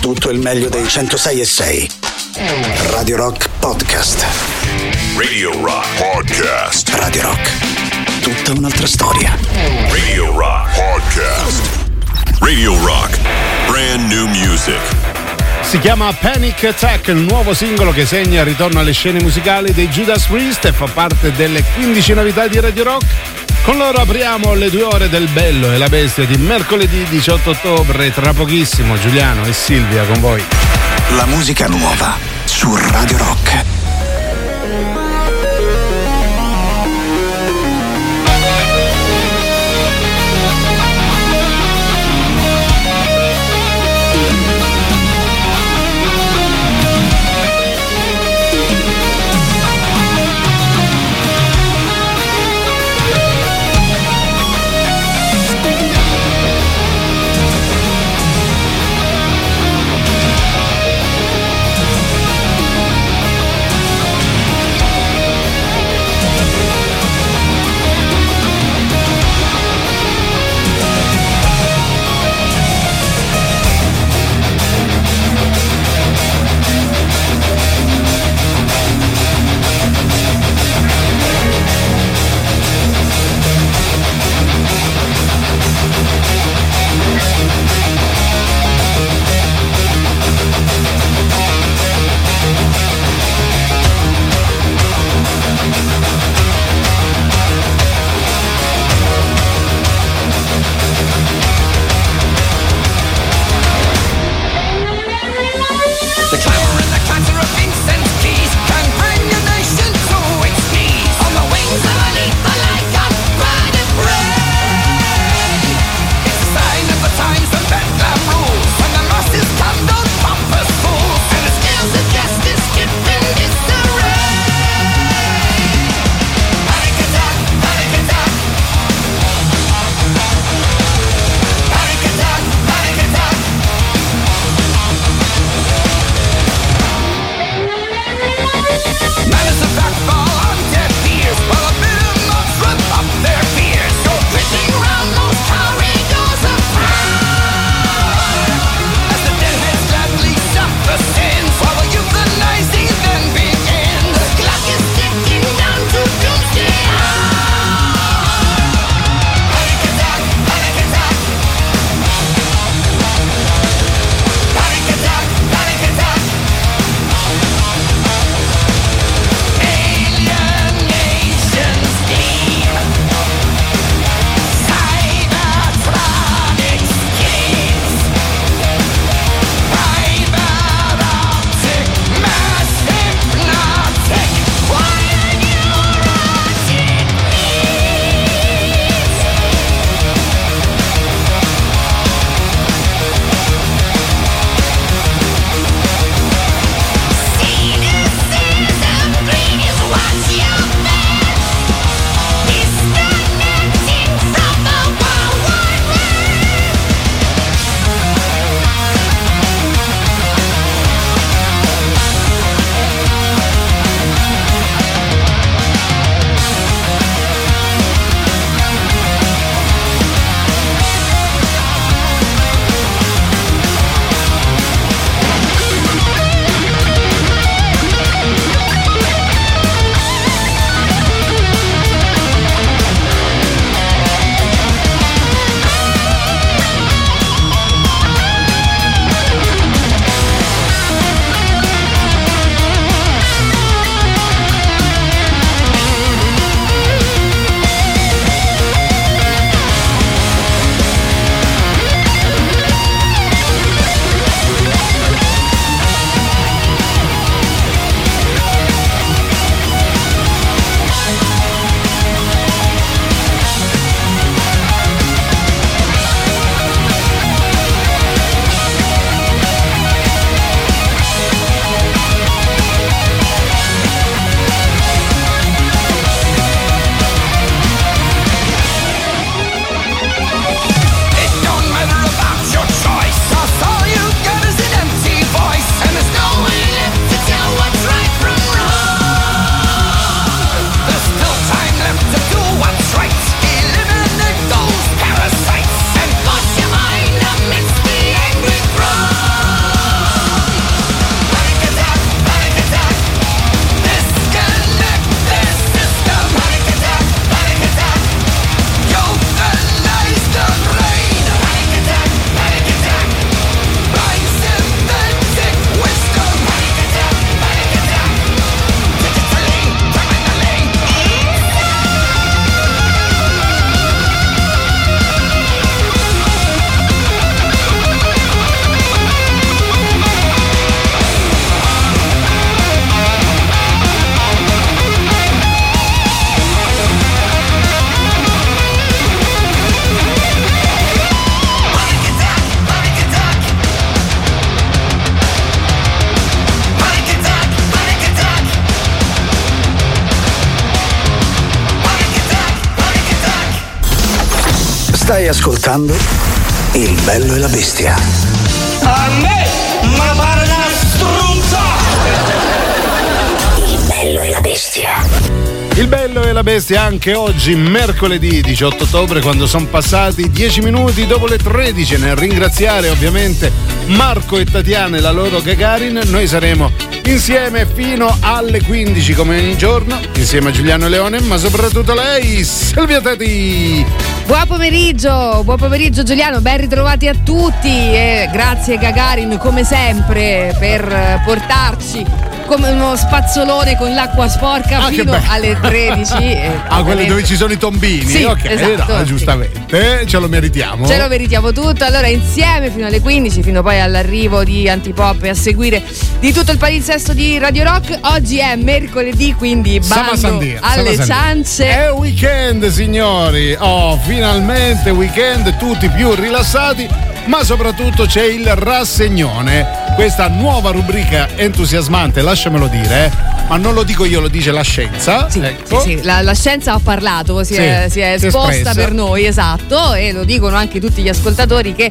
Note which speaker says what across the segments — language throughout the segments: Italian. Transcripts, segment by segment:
Speaker 1: tutto il meglio dei 106 e 6. Radio Rock Podcast.
Speaker 2: Radio Rock Podcast.
Speaker 1: Radio Rock. Tutta un'altra storia.
Speaker 2: Radio Rock Podcast. Radio Rock. Brand new music.
Speaker 3: Si chiama Panic Attack, il nuovo singolo che segna il ritorno alle scene musicali dei Judas Priest e fa parte delle 15 novità di Radio Rock. Con loro apriamo le due ore del Bello e la Bestia di mercoledì 18 ottobre. Tra pochissimo Giuliano e Silvia con voi.
Speaker 1: La musica nuova su Radio Rock. Ascoltando Il bello e la bestia. Bestia
Speaker 3: anche oggi, mercoledì 18 ottobre, quando sono passati 10 minuti dopo le 13. Nel ringraziare ovviamente Marco e Tatiana e la loro Gagarin, noi saremo insieme fino alle 15 come ogni giorno, insieme a Giuliano Leone, ma soprattutto lei, Silvia Tati.
Speaker 4: Buon pomeriggio, buon pomeriggio Giuliano, ben ritrovati a tutti e grazie Gagarin come sempre per portarci come uno spazzolone con l'acqua sporca ah, fino alle 13.
Speaker 3: ah, quelle dove ci sono i tombini?
Speaker 4: Sì,
Speaker 3: ok,
Speaker 4: esatto,
Speaker 3: no, giustamente, ce lo meritiamo.
Speaker 4: Ce lo meritiamo tutto. Allora, insieme fino alle 15, fino poi all'arrivo di Antipop e a seguire di tutto il palinsesto di Radio Rock. Oggi è mercoledì, quindi bando alle ciance.
Speaker 3: È weekend, signori. Oh, finalmente weekend, tutti più rilassati ma soprattutto c'è il rassegnone, questa nuova rubrica entusiasmante, lasciamelo dire, ma non lo dico io, lo dice la scienza.
Speaker 4: Sì, ecco. sì, sì. La, la, scienza ha parlato, si, sì, è, si è esposta per noi, esatto, e lo dicono anche tutti gli ascoltatori che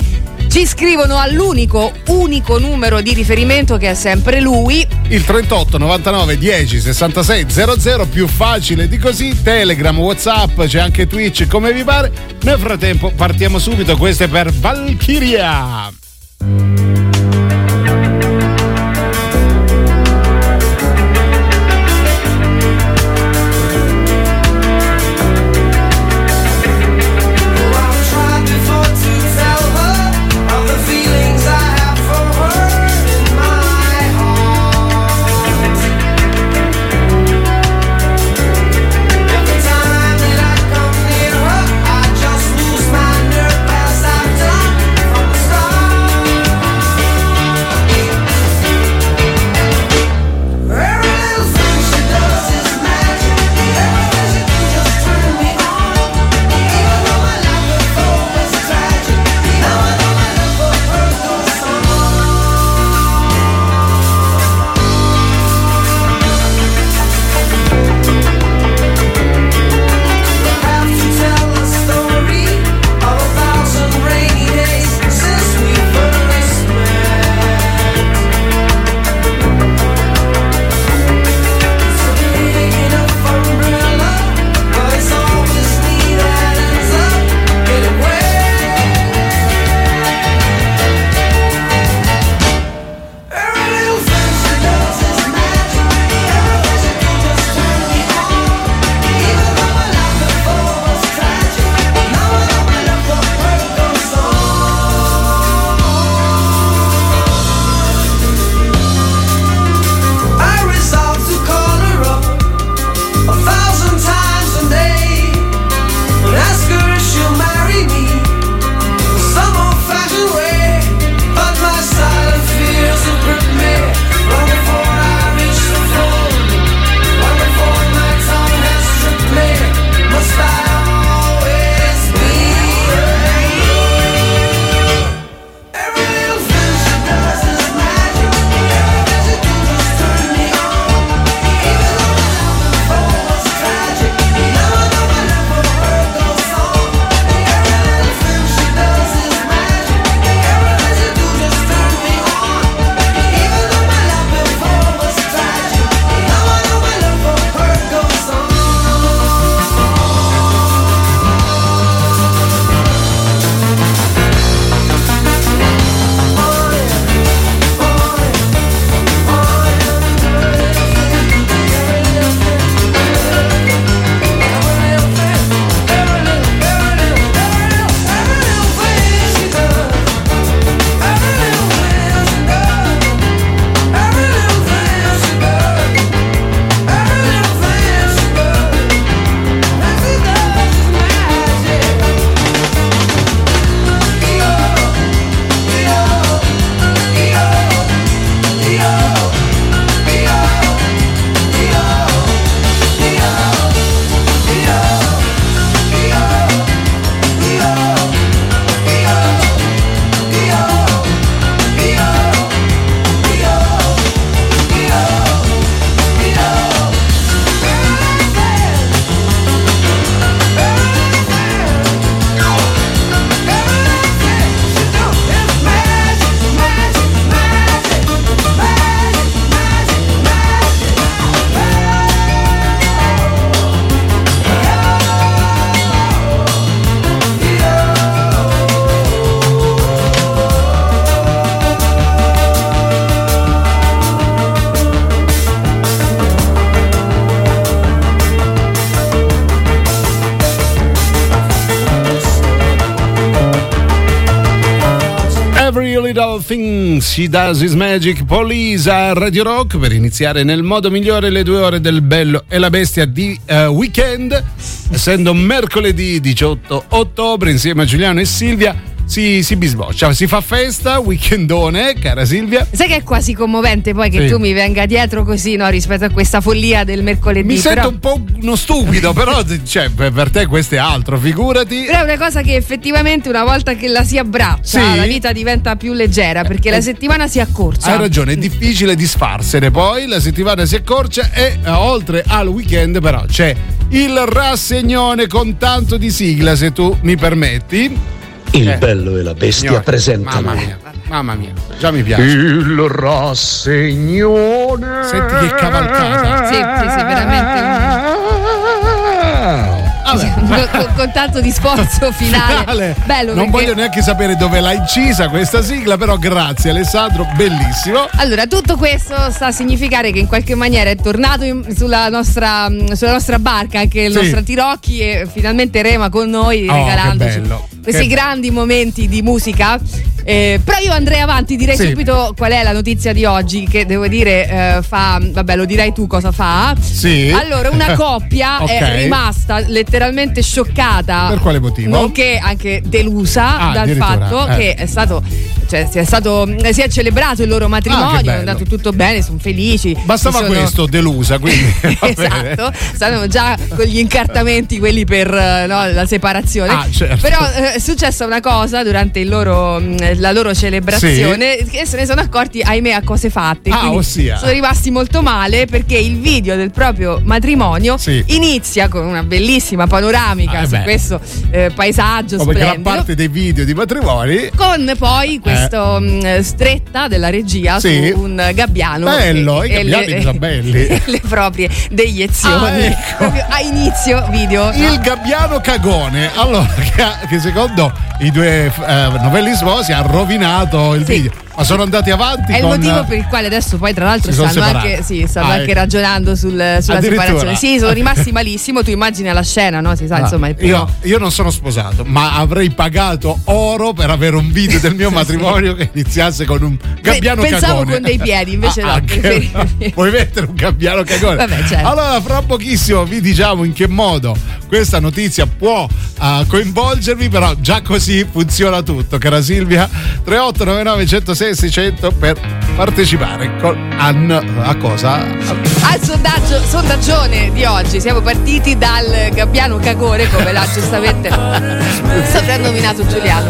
Speaker 4: ci scrivono all'unico, unico numero di riferimento che è sempre lui.
Speaker 3: Il 38 99 10 66 00, più facile di così. Telegram, Whatsapp, c'è anche Twitch, come vi pare. Nel frattempo partiamo subito, queste per Valkyria. Nothing She Does Is Magic Police a Radio Rock per iniziare nel modo migliore le due ore del bello e la bestia di uh, weekend essendo mercoledì 18 ottobre insieme a Giuliano e Silvia si, si bisboccia, si fa festa, weekendone, cara Silvia.
Speaker 4: Sai che è quasi commovente poi che sì. tu mi venga dietro così, no, rispetto a questa follia del mercoledì.
Speaker 3: Mi
Speaker 4: però...
Speaker 3: sento un po' uno stupido, però cioè, per te questo è altro, figurati.
Speaker 4: Però è una cosa che effettivamente una volta che la si abbraccia, sì. la vita diventa più leggera perché eh, la settimana si accorcia.
Speaker 3: Hai ragione, è difficile disfarsene poi, la settimana si accorcia e eh, oltre al weekend però c'è il rassegnone con tanto di sigla, se tu mi permetti.
Speaker 1: Il eh. bello e la bestia Signore, presentano.
Speaker 3: Mamma mia, mamma mia, già mi piace.
Speaker 1: Il rassegnone.
Speaker 3: Senti che cavalcata.
Speaker 4: Sì, sì, sì, veramente. Con, con, con, tanto di sforzo finale. finale. Bello
Speaker 3: non
Speaker 4: perché...
Speaker 3: voglio neanche sapere dove l'ha incisa questa sigla, però grazie Alessandro, bellissimo.
Speaker 4: Allora, tutto questo sta a significare che in qualche maniera è tornato in, sulla, nostra, sulla, nostra, barca anche il sì. nostro Tirocchi e finalmente rema con noi oh, regalandoci questi che... grandi momenti di musica. Eh, però io andrei avanti, direi sì. subito qual è la notizia di oggi, che devo dire eh, fa, vabbè lo direi tu cosa fa.
Speaker 3: Sì.
Speaker 4: Allora, una coppia okay. è rimasta letteralmente scioccata.
Speaker 3: Per quale motivo?
Speaker 4: Nonché anche delusa ah, dal fatto eh. che è stato, cioè, si, è stato, si è celebrato il loro ah, matrimonio, ah, è andato tutto bene, sono felici.
Speaker 3: Bastava sono... questo, delusa, quindi.
Speaker 4: esatto, stavano già con gli incartamenti quelli per no, la separazione.
Speaker 3: Ah, certo.
Speaker 4: Però eh, è successa una cosa durante loro, mm, la loro celebrazione sì. che se ne sono accorti, ahimè, a cose fatte.
Speaker 3: Ah, ossia.
Speaker 4: Sono rimasti molto male perché il video del proprio matrimonio sì. inizia con una bellissima panoramica ah, su beh. questo eh, paesaggio
Speaker 3: oh,
Speaker 4: splendido.
Speaker 3: gran parte dei video di matrimoni.
Speaker 4: Con poi questa eh. stretta della regia sì. su un gabbiano.
Speaker 3: Bello, e, i gabbiani le, sono belli.
Speaker 4: le proprie deiezioni. Ah, ecco. a inizio video.
Speaker 3: Il no? gabbiano cagone. Allora, che secondo secondo i due eh, novelli sposi ha rovinato il sì. video ma sono andati avanti.
Speaker 4: È
Speaker 3: con...
Speaker 4: il motivo per il quale adesso poi tra l'altro stanno, anche, sì, stanno ah, anche, ecco. ragionando sul, sulla separazione. Sì, sono rimasti malissimo, tu immagini la scena, no? Si sa, ah, insomma,
Speaker 3: io, io, non sono sposato, ma avrei pagato oro per avere un video del mio matrimonio che iniziasse con un gabbiano
Speaker 4: Pensavo
Speaker 3: cagone.
Speaker 4: Pensavo con dei piedi, invece ah,
Speaker 3: no. Puoi mettere un gabbiano cagone.
Speaker 4: Vabbè, certo.
Speaker 3: Allora, fra pochissimo vi diciamo in che modo questa notizia può uh, coinvolgervi, però già così funziona tutto, cara Silvia. 3899 106 600 per partecipare con Ann a cosa?
Speaker 4: Al sondaggio, sondaggione di oggi. Siamo partiti dal gabbiano cagone, come l'ha giustamente soprannominato Giuliano.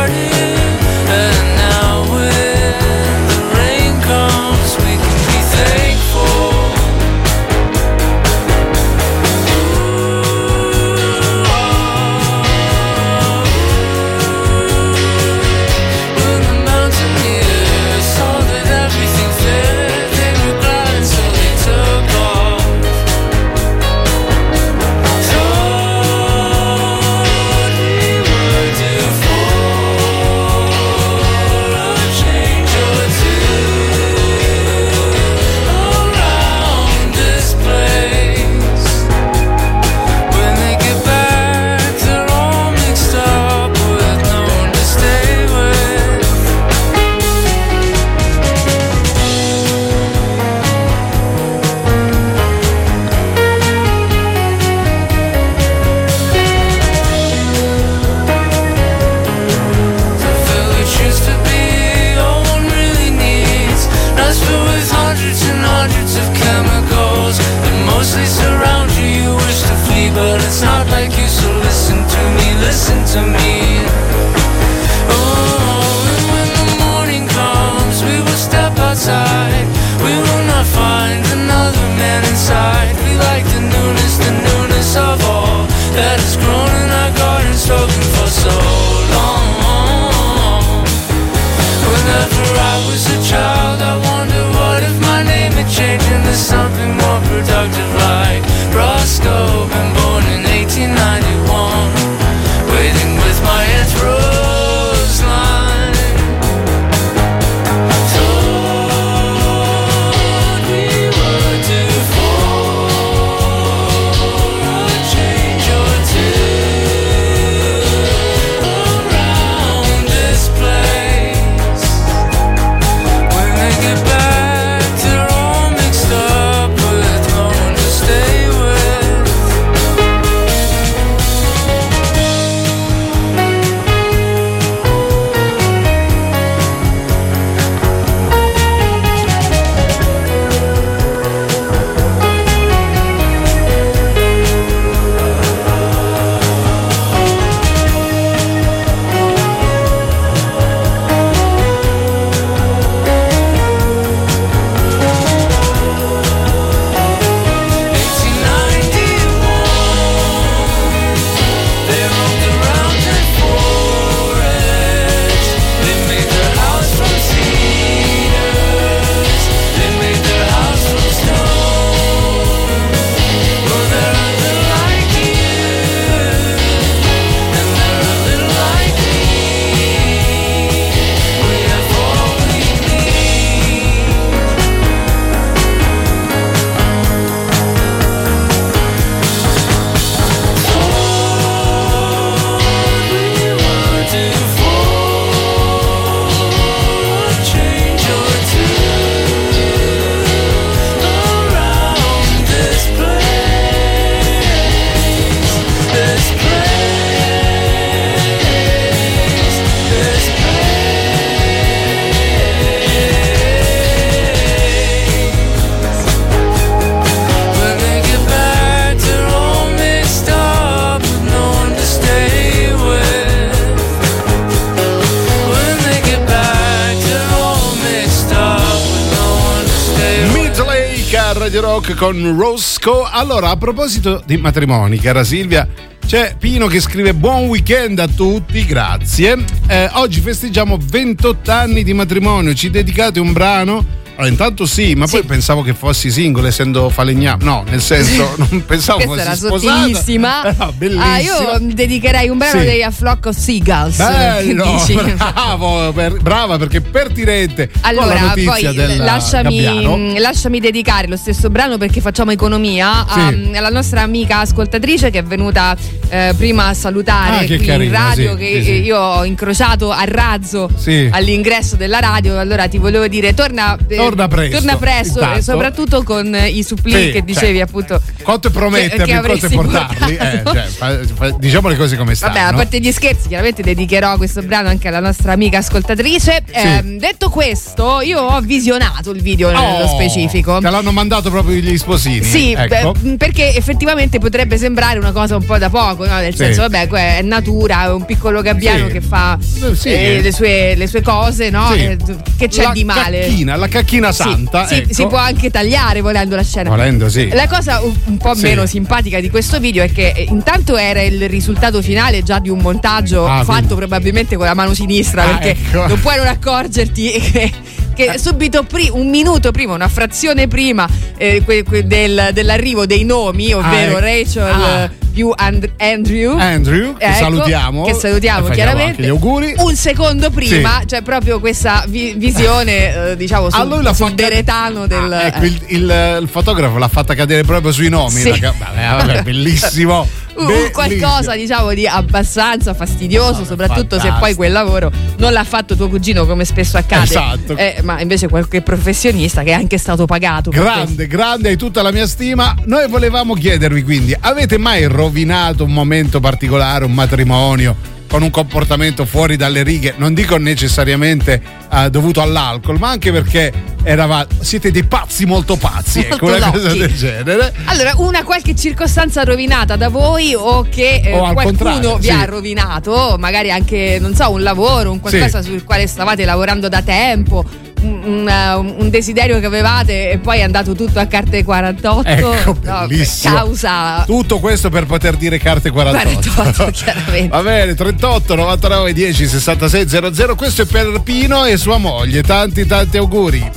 Speaker 3: proposito di matrimoni, cara Silvia, c'è Pino che scrive buon weekend a tutti, grazie. Eh, oggi festeggiamo 28 anni di matrimonio, ci dedicate un brano? Allora, intanto sì, ma poi pensavo che fossi single essendo falegname. No, nel senso, non pensavo
Speaker 4: Questa era
Speaker 3: fossi sposata.
Speaker 4: sottilissima.
Speaker 3: Però, bellissima.
Speaker 4: Ah, io dedicherei un brano
Speaker 3: Sì.
Speaker 4: dei A Flock of Seagulls.
Speaker 3: Bello,
Speaker 4: Che dici?
Speaker 3: bravo, per- brava perché pertinente
Speaker 4: Allora, poi lasciami, lasciami dedicare lo stesso brano perché facciamo economia a-
Speaker 3: Sì.
Speaker 4: alla nostra amica ascoltatrice che è venuta eh, prima a salutare
Speaker 3: Ah,
Speaker 4: qui in
Speaker 3: carina,
Speaker 4: radio
Speaker 3: sì,
Speaker 4: che
Speaker 3: sì, sì.
Speaker 4: io ho incrociato a razzo
Speaker 3: Sì.
Speaker 4: all'ingresso della radio. Allora ti volevo dire torna, eh,
Speaker 3: Torna presto,
Speaker 4: torna presto,
Speaker 3: intanto.
Speaker 4: soprattutto con eh, i supplì
Speaker 3: Sì,
Speaker 4: che dicevi
Speaker 3: cioè,
Speaker 4: appunto.
Speaker 3: Quanto
Speaker 4: che
Speaker 3: quanto portarli. Eh, cioè, fa- fa- diciamo le cose come stanno.
Speaker 4: Vabbè, a parte gli scherzi, chiaramente dedicherò questo brano anche alla nostra amica ascoltatrice. Ehm, detto questo, io ho visionato il video nello
Speaker 3: Oh,
Speaker 4: specifico.
Speaker 3: Te l'hanno mandato proprio gli sposini.
Speaker 4: Sì,
Speaker 3: ecco.
Speaker 4: beh, perché effettivamente potrebbe sembrare una cosa un po' da poco, no? nel
Speaker 3: Sì.
Speaker 4: senso, vabbè, è natura, è un piccolo gabbiano
Speaker 3: Sì.
Speaker 4: che fa
Speaker 3: Eh, sì.
Speaker 4: eh, le, sue, le sue cose, no?
Speaker 3: Sì.
Speaker 4: Eh, che c'è
Speaker 3: La
Speaker 4: di male?
Speaker 3: Cacchina, la cacchina
Speaker 4: Sì,
Speaker 3: santa.
Speaker 4: sì,
Speaker 3: ecco.
Speaker 4: si può anche tagliare volendo la scena.
Speaker 3: Volendo, sì.
Speaker 4: La cosa un, un po'
Speaker 3: Sì.
Speaker 4: meno simpatica di questo video è che eh, intanto era il risultato finale già di un montaggio
Speaker 3: Ah,
Speaker 4: fatto
Speaker 3: quindi-
Speaker 4: probabilmente con la mano sinistra
Speaker 3: Ah,
Speaker 4: perché
Speaker 3: ecco.
Speaker 4: non puoi non accorgerti che, che subito pri- un minuto prima, una frazione prima eh, que- que- del- dell'arrivo dei nomi, ovvero
Speaker 3: Ah,
Speaker 4: Rachel
Speaker 3: ah.
Speaker 4: eh, più And- Andrew.
Speaker 3: Andrew, che
Speaker 4: Ecco,
Speaker 3: salutiamo.
Speaker 4: Che salutiamo chiaramente.
Speaker 3: gli auguri.
Speaker 4: Un secondo prima, cioè proprio questa vi- visione, eh, diciamo, sul,
Speaker 3: A lui l'ha
Speaker 4: sul
Speaker 3: fatta-
Speaker 4: deretano del.
Speaker 3: Ah, ecco,
Speaker 4: eh.
Speaker 3: il, il- il fotografo l'ha fatta cadere proprio sui nomi.
Speaker 4: Sì.
Speaker 3: ca- vabbè, vabbè, bellissimo.
Speaker 4: Uh,
Speaker 3: bellissimo.
Speaker 4: qualcosa diciamo di abbastanza fastidioso,
Speaker 3: Vabbè,
Speaker 4: soprattutto se
Speaker 3: fantastico.
Speaker 4: poi quel lavoro non l'ha fatto tuo cugino come spesso accade,
Speaker 3: Esatto.
Speaker 4: eh, ma invece qualche professionista che è anche stato pagato.
Speaker 3: Grande, grande, hai tutta la mia stima. Noi volevamo chiedervi quindi, avete mai rovinato un momento particolare, un matrimonio, con un comportamento fuori dalle righe? Non dico necessariamente eh, dovuto all'alcol, ma anche perché eravate, siete dei pazzi molto pazzi, ecco, una cosa del genere.
Speaker 4: Allora, una qualche circostanza rovinata da voi o che eh,
Speaker 3: O al
Speaker 4: qualcuno vi
Speaker 3: sì.
Speaker 4: ha rovinato, magari anche, non so, un lavoro, un qualcosa sul quale stavate lavorando da tempo, un, un, desiderio che avevate e poi è andato tutto a carte 48.
Speaker 3: Ecco,
Speaker 4: no,
Speaker 3: bellissimo.
Speaker 4: causa
Speaker 3: Tutto questo per poter dire carte 48.
Speaker 4: 48, chiaramente.
Speaker 3: Va bene, 38 99 10 66 00. Questo è per Pino e sua moglie. Tanti tanti auguri.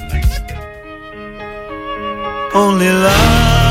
Speaker 5: Only love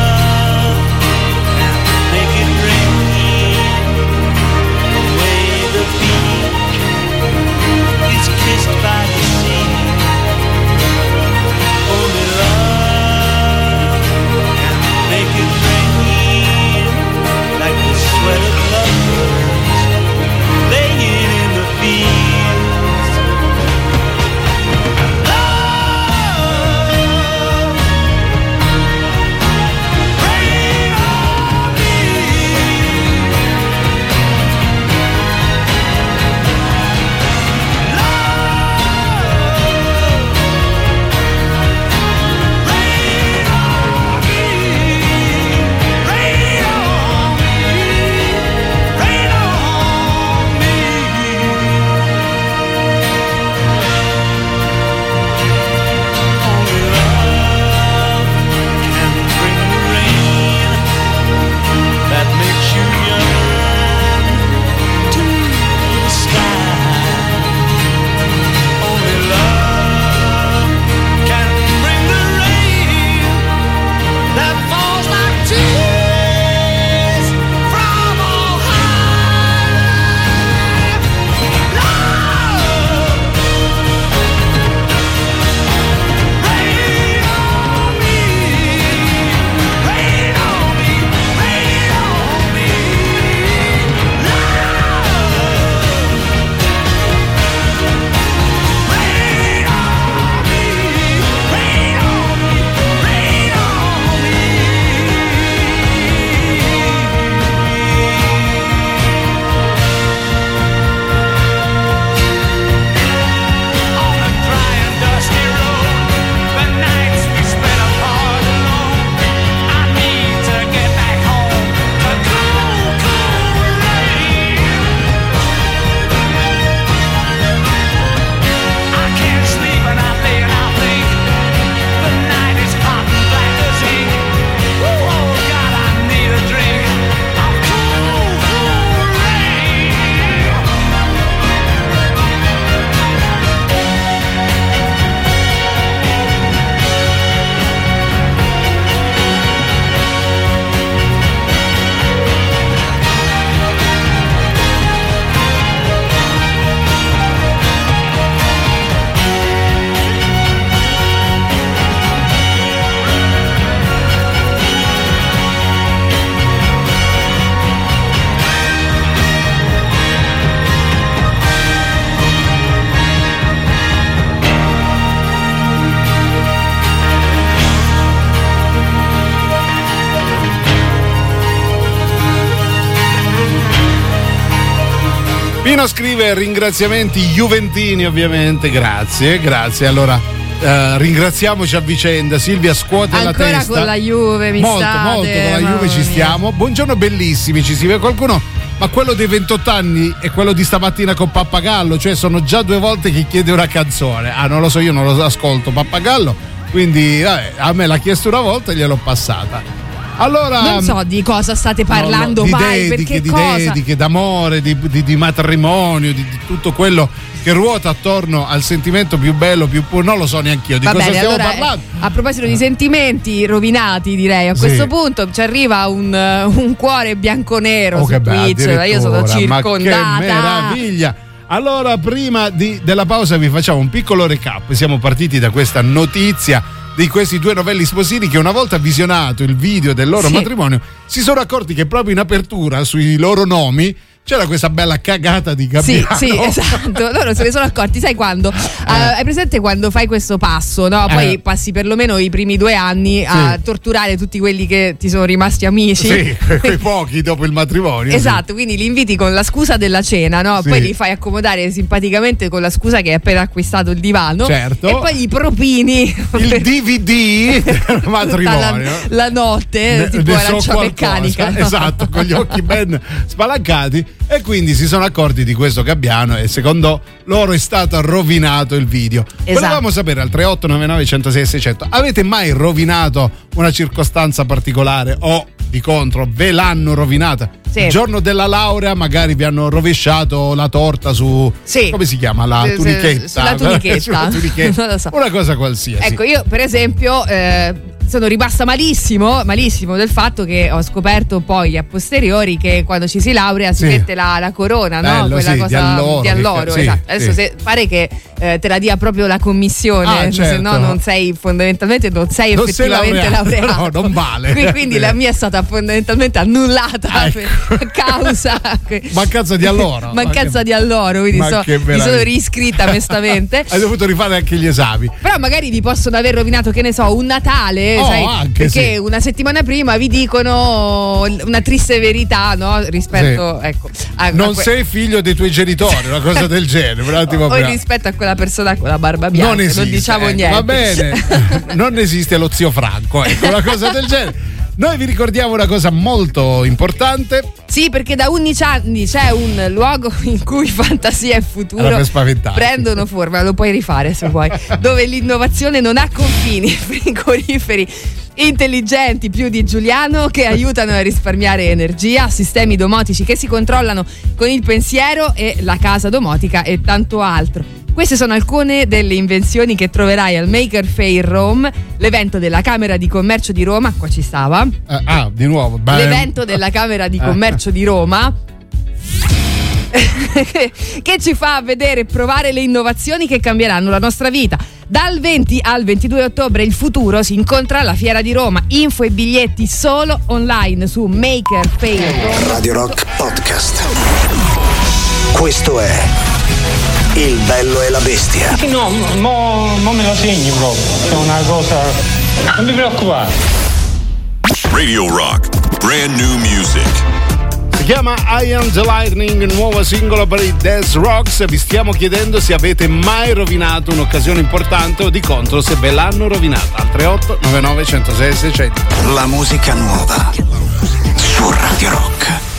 Speaker 3: ringraziamenti Juventini ovviamente, grazie, grazie. Allora eh, ringraziamoci a vicenda, Silvia scuote la
Speaker 4: Ancora
Speaker 3: testa.
Speaker 4: con la Juve, mi
Speaker 3: molto,
Speaker 4: state,
Speaker 3: molto con la Juve ci
Speaker 4: mia.
Speaker 3: stiamo. Buongiorno bellissimi, ci si vede qualcuno. Ma quello dei 28 anni e quello di stamattina con Pappagallo, cioè sono già due volte che chiede una canzone. Ah, non lo so, io non lo ascolto Pappagallo, quindi vabbè, a me l'ha chiesto una volta e gliel'ho passata. Allora,
Speaker 4: Non so di cosa state parlando
Speaker 3: no, no, di
Speaker 4: mai,
Speaker 3: dediche, di
Speaker 4: cosa?
Speaker 3: dediche, d'amore, di, di- di matrimonio, di, di tutto quello che ruota attorno al sentimento più bello, più puro. Non lo so neanche io di
Speaker 4: Va
Speaker 3: cosa
Speaker 4: bene,
Speaker 3: stiamo
Speaker 4: allora, eh,
Speaker 3: parlando.
Speaker 4: a proposito di sentimenti rovinati, direi a
Speaker 3: Sì.
Speaker 4: questo punto ci arriva un, eh, un cuore bianco-nero
Speaker 3: Oh,
Speaker 4: su
Speaker 3: che bello,
Speaker 4: Twitch. Io sono
Speaker 3: addirittura, Ma che
Speaker 4: circondata.
Speaker 3: meraviglia! Allora, prima di- della pausa vi facciamo un piccolo recap. Siamo partiti da questa notizia di questi due novelli sposini che una volta visionato il video del loro
Speaker 4: Sì.
Speaker 3: matrimonio si sono accorti che proprio in apertura sui loro nomi c'era questa bella cagata di
Speaker 4: Sì,
Speaker 3: Gabbiano.
Speaker 4: sì, esatto. Loro se ne sono accorti. Sai quando? Eh, hai presente quando fai questo passo, no? Poi
Speaker 3: Eh.
Speaker 4: passi perlomeno i primi due anni a torturare tutti quelli che ti sono rimasti amici.
Speaker 3: Sì, quei pochi dopo il matrimonio. sì.
Speaker 4: Esatto, quindi li inviti con la scusa della cena, no?
Speaker 3: Sì.
Speaker 4: Poi li fai accomodare simpaticamente con la scusa che hai appena acquistato il divano.
Speaker 3: Certo.
Speaker 4: E poi gli propini
Speaker 3: Il DVD del matrimonio.
Speaker 4: la, la notte,
Speaker 3: Ne-
Speaker 4: tipo
Speaker 3: so
Speaker 4: arancia
Speaker 3: qualcosa.
Speaker 4: meccanica. no?
Speaker 3: Esatto, con gli occhi ben spalancati e quindi si sono accorti di questo gabbiano e secondo loro è stato rovinato il video.
Speaker 4: Esatto.
Speaker 3: Volevamo sapere al 3899 106 600 avete mai rovinato una circostanza particolare o di contro ve l'hanno rovinata?
Speaker 4: Sì.
Speaker 3: Il giorno della laurea magari vi hanno rovesciato la torta su
Speaker 4: Sì.
Speaker 3: come si chiama la tunichetta?
Speaker 4: sulla tunichetta.
Speaker 3: Tunichetta.
Speaker 4: So.
Speaker 3: Una cosa qualsiasi.
Speaker 4: Ecco, io per esempio, eh, sono rimasta malissimo, malissimo del fatto che ho scoperto poi a posteriori che quando ci si laurea si
Speaker 3: Sì.
Speaker 4: mette la, la corona, no?
Speaker 3: Bello,
Speaker 4: Quella
Speaker 3: sì, di
Speaker 4: cosa
Speaker 3: alloro,
Speaker 4: di alloro,
Speaker 3: sì,
Speaker 4: esatto. Adesso se, pare che eh, te la dia proprio la commissione,
Speaker 3: Ah,
Speaker 4: se
Speaker 3: certo.
Speaker 4: no non sei fondamentalmente non sei
Speaker 3: Non sei
Speaker 4: effettivamente
Speaker 3: laureato,
Speaker 4: laureato.
Speaker 3: no, non vale.
Speaker 4: Quindi, quindi la mia è stata fondamentalmente annullata
Speaker 3: Ah, ecco.
Speaker 4: per causa
Speaker 3: Mancanza di alloro.
Speaker 4: mancanza
Speaker 3: Ma
Speaker 4: di alloro, quindi
Speaker 3: ma
Speaker 4: so- mi sono riscritta mestamente.
Speaker 3: Hai dovuto rifare anche gli esami.
Speaker 4: Però magari vi possono aver rovinato, che ne so, un Natale,
Speaker 3: Oh,
Speaker 4: sai,
Speaker 3: anche,
Speaker 4: perché
Speaker 3: sì.
Speaker 4: una settimana prima vi dicono una triste verità, no? Rispetto, ecco, a, a
Speaker 3: Non
Speaker 4: que-
Speaker 3: sei figlio dei tuoi genitori, una cosa del genere. Un attimo
Speaker 4: o rispetto a quella persona con la barba bianca,
Speaker 3: non
Speaker 4: non,
Speaker 3: esiste.
Speaker 4: diciamo
Speaker 3: ecco,
Speaker 4: niente.
Speaker 3: Va bene, non esiste lo zio Franco, ecco, una cosa del genere. Noi vi ricordiamo una cosa molto importante.
Speaker 4: Sì, perché da 11 anni c'è un luogo in cui fantasia e futuro prendono forma, lo puoi rifare se vuoi, dove l'innovazione non ha confini, frigoriferi intelligenti più di Giuliano che aiutano a risparmiare energia, sistemi domotici che si controllano con il pensiero e la casa domotica e tanto altro. Queste sono alcune delle invenzioni che troverai al Maker Fair Rome, l'evento della Camera di Commercio di Roma, qua ci stava,
Speaker 3: Eh, ah, di nuovo. beh,
Speaker 4: l'evento della Camera di Commercio di Roma che ci fa vedere e provare le innovazioni che cambieranno la nostra vita. Dal 20 al 22 ottobre il futuro si incontra alla Fiera di Roma. Info e biglietti solo online su Maker Fair Rome.
Speaker 1: Radio Rock Podcast. Questo è Il bello e la bestia.
Speaker 6: No, mo, mo me lo segni proprio. È una cosa. Non mi preoccupare.
Speaker 2: Radio Rock. Brand new music.
Speaker 3: Si chiama I Am the Lightning, nuovo singolo per i Dance Rocks. Vi stiamo chiedendo se avete mai rovinato un'occasione importante o di contro se ve l'hanno rovinata. Al 38 99 106 600.
Speaker 1: La musica nuova su Radio Rock.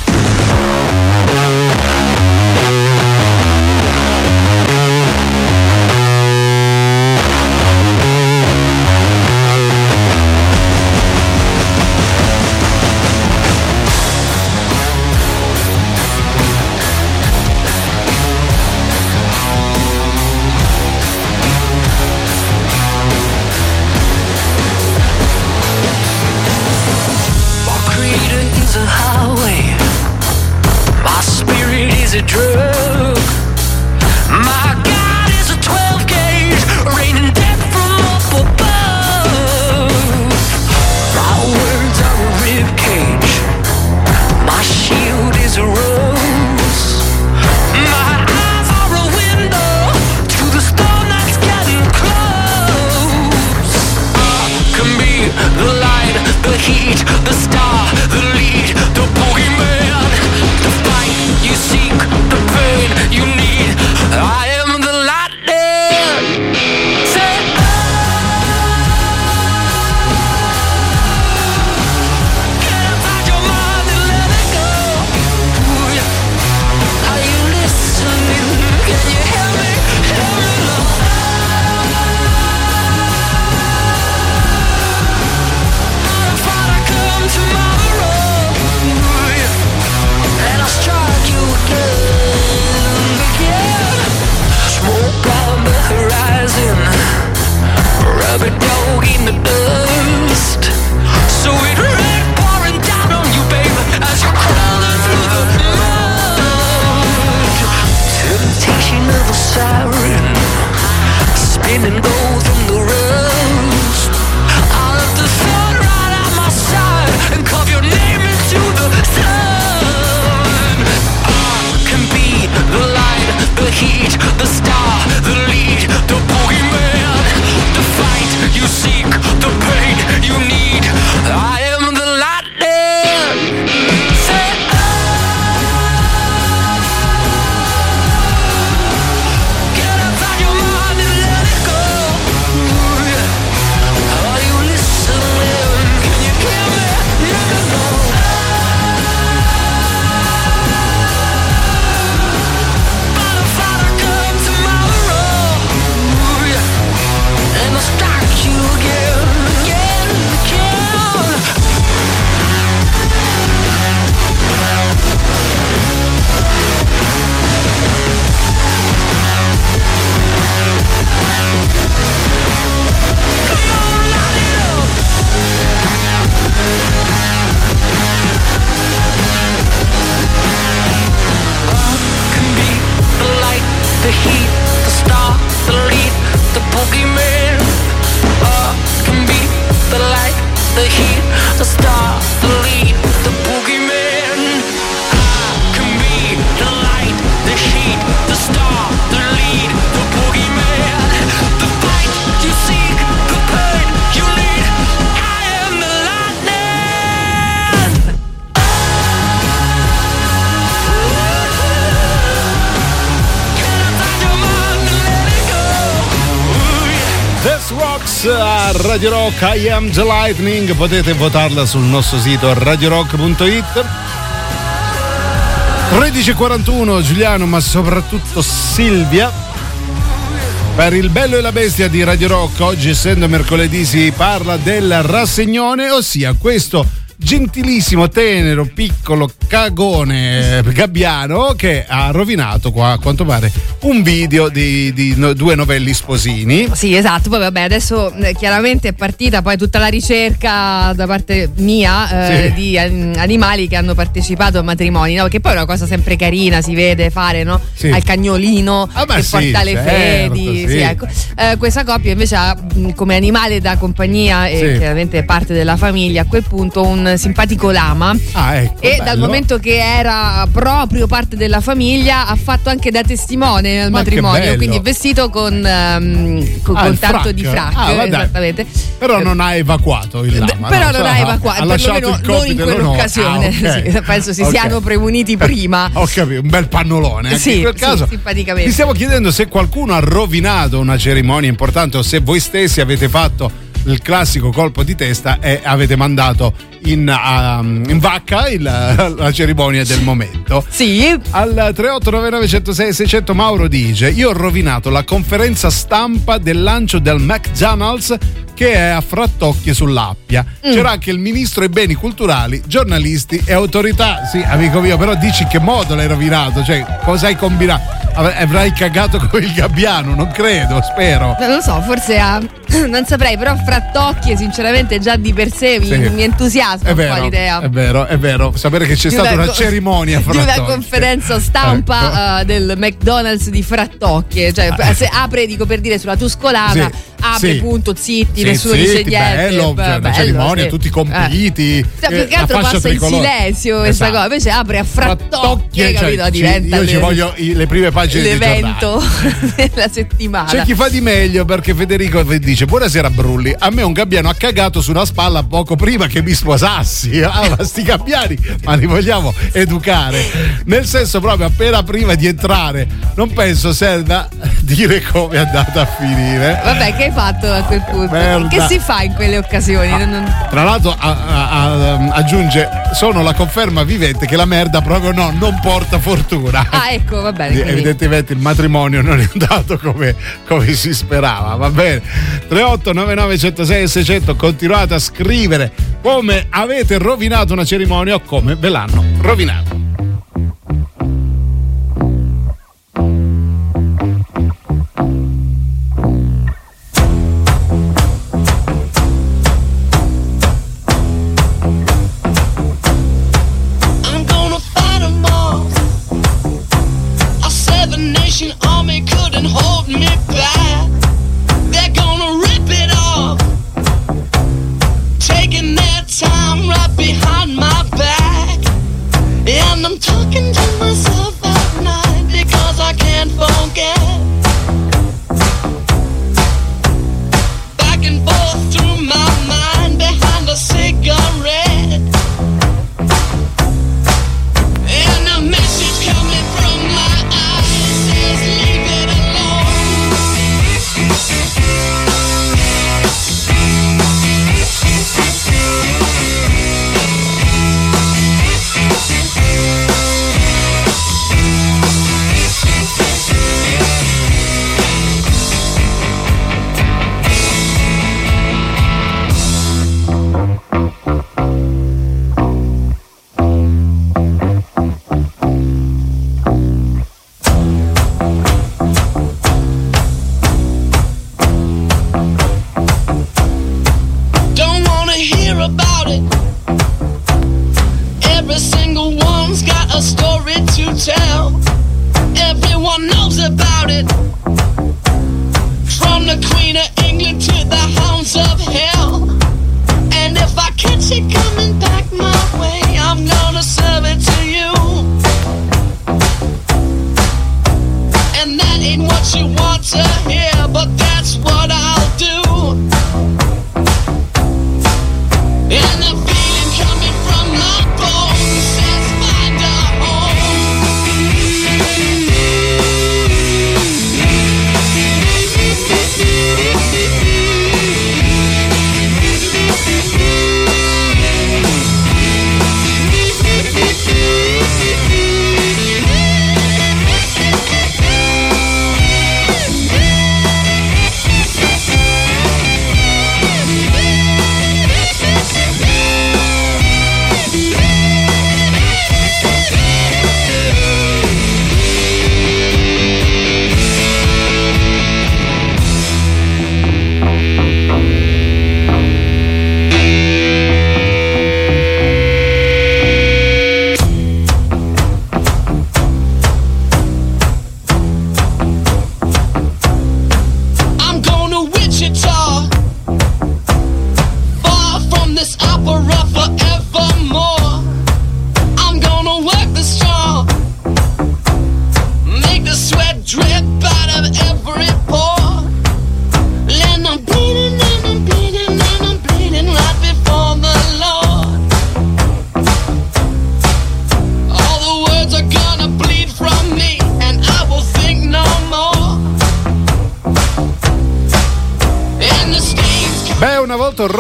Speaker 3: Radio Rock I Am The Lightning. Potete votarla sul nostro sito radiorock.it 13.41 Giuliano ma soprattutto Silvia. Per il bello e la bestia di Radio Rock oggi essendo mercoledì si parla del rassegnone ossia questo gentilissimo, tenero, piccolo cagone gabbiano che ha rovinato qua a quanto pare un video di, di no- due novelli sposini
Speaker 4: Sì, esatto. Poi vabbè, adesso eh, chiaramente è partita poi tutta la ricerca da parte mia eh,
Speaker 3: Sì.
Speaker 4: di an- animali che hanno partecipato a matrimoni, no? Che poi è una cosa sempre carina, si vede fare, no?
Speaker 3: Sì.
Speaker 4: Al cagnolino
Speaker 3: Ah,
Speaker 4: che
Speaker 3: sì,
Speaker 4: porta le
Speaker 3: certo,
Speaker 4: fedi.
Speaker 3: sì.
Speaker 4: ecco. Eh, questa coppia invece ha mh, come animale da compagnia e chiaramente parte della famiglia a quel punto un simpatico lama.
Speaker 3: ah ecco
Speaker 4: E dal
Speaker 3: bello.
Speaker 4: momento che era proprio parte della famiglia ha fatto anche da testimone al
Speaker 3: Ma
Speaker 4: matrimonio, quindi vestito con, ehm, con,
Speaker 3: Ah,
Speaker 4: con tanto
Speaker 3: frac.
Speaker 4: di frac,
Speaker 3: Ah,
Speaker 4: esattamente.
Speaker 3: però non ha evacuato il lama
Speaker 4: Però
Speaker 3: no?
Speaker 4: non ha evacuato,
Speaker 3: ha
Speaker 4: perlomeno non in
Speaker 3: l'onore.
Speaker 4: quell'occasione.
Speaker 3: Ah, ok.
Speaker 4: Sì, penso si
Speaker 3: Ok.
Speaker 4: siano premuniti prima.
Speaker 3: Ho capito, un bel pannolone. Anche
Speaker 4: Sì,
Speaker 3: in quel
Speaker 4: sì,
Speaker 3: caso,
Speaker 4: simpaticamente.
Speaker 3: Ti stiamo chiedendo se qualcuno ha rovinato una cerimonia importante o se voi stessi avete fatto il classico colpo di testa e avete mandato in, um, in vacca il- la cerimonia del momento.
Speaker 4: Sì,
Speaker 3: Al 3899 106 600 Mauro dice Io ho rovinato la conferenza stampa del lancio del McDonald's che è a Frattocchie sull'Appia.
Speaker 4: Mm.
Speaker 3: C'era anche il ministro ai beni culturali, giornalisti e autorità. Sì, amico mio, però dici in che modo l'hai rovinato? Cioè, cosa hai combinato? Av- Avrai cagato con il gabbiano? Non credo, spero.
Speaker 4: non lo so, forse ha. Non saprei, però Frattocchie, sinceramente, già di per sé mi,
Speaker 3: Sì.
Speaker 4: mi entusiasma
Speaker 3: È
Speaker 4: un po'
Speaker 3: vero,
Speaker 4: l'idea.
Speaker 3: è vero, è vero. Sapere che c'è
Speaker 4: Di
Speaker 3: stata una,
Speaker 4: co-
Speaker 3: cerimonia a
Speaker 4: di una
Speaker 3: Frattocchie.
Speaker 4: conferenza stampa
Speaker 3: Ecco.
Speaker 4: eh, del McDonald's di Frattocchie cioè se apre dico per dire sulla Tuscolana
Speaker 3: Sì,
Speaker 4: apre
Speaker 3: sì.
Speaker 4: punto zitti
Speaker 3: Sì,
Speaker 4: nessuno
Speaker 3: zitti,
Speaker 4: dice niente
Speaker 3: bello,
Speaker 4: beh,
Speaker 3: cioè, una
Speaker 4: bello,
Speaker 3: cerimonia,
Speaker 4: sì.
Speaker 3: tutti compiti.
Speaker 4: Eh. Cioè, più
Speaker 3: eh,
Speaker 4: che altro passa in
Speaker 3: tricolore.
Speaker 4: silenzio questa
Speaker 3: Esatto.
Speaker 4: cosa invece apre a Frattocchie
Speaker 3: cioè,
Speaker 4: capito
Speaker 3: ci-
Speaker 4: diventa
Speaker 3: io ci
Speaker 4: le-
Speaker 3: voglio i- le prime pagine
Speaker 4: l'evento della settimana
Speaker 3: C'è chi fa di meglio perché Federico dice: Buonasera Brulli. A me un gabbiano ha cagato su una spalla poco prima che mi sposassi. Ah, ma sti gabbiani, ma li vogliamo educare. Nel senso, proprio appena prima di entrare, non penso serva dire come è andata a finire.
Speaker 4: vabbè che hai fatto a quel punto
Speaker 3: Merda.
Speaker 4: che si fa in quelle occasioni Non- non-
Speaker 3: Tra l'altro a- a- a- aggiunge: sono la conferma vivente che la merda proprio no, non porta fortuna.
Speaker 4: ah ecco va bene quindi-
Speaker 3: Evidentemente il matrimonio non è andato come, come si sperava, va bene. 38 99 106 600 continuate a scrivere come avete rovinato una cerimonia o come ve l'hanno rovinato.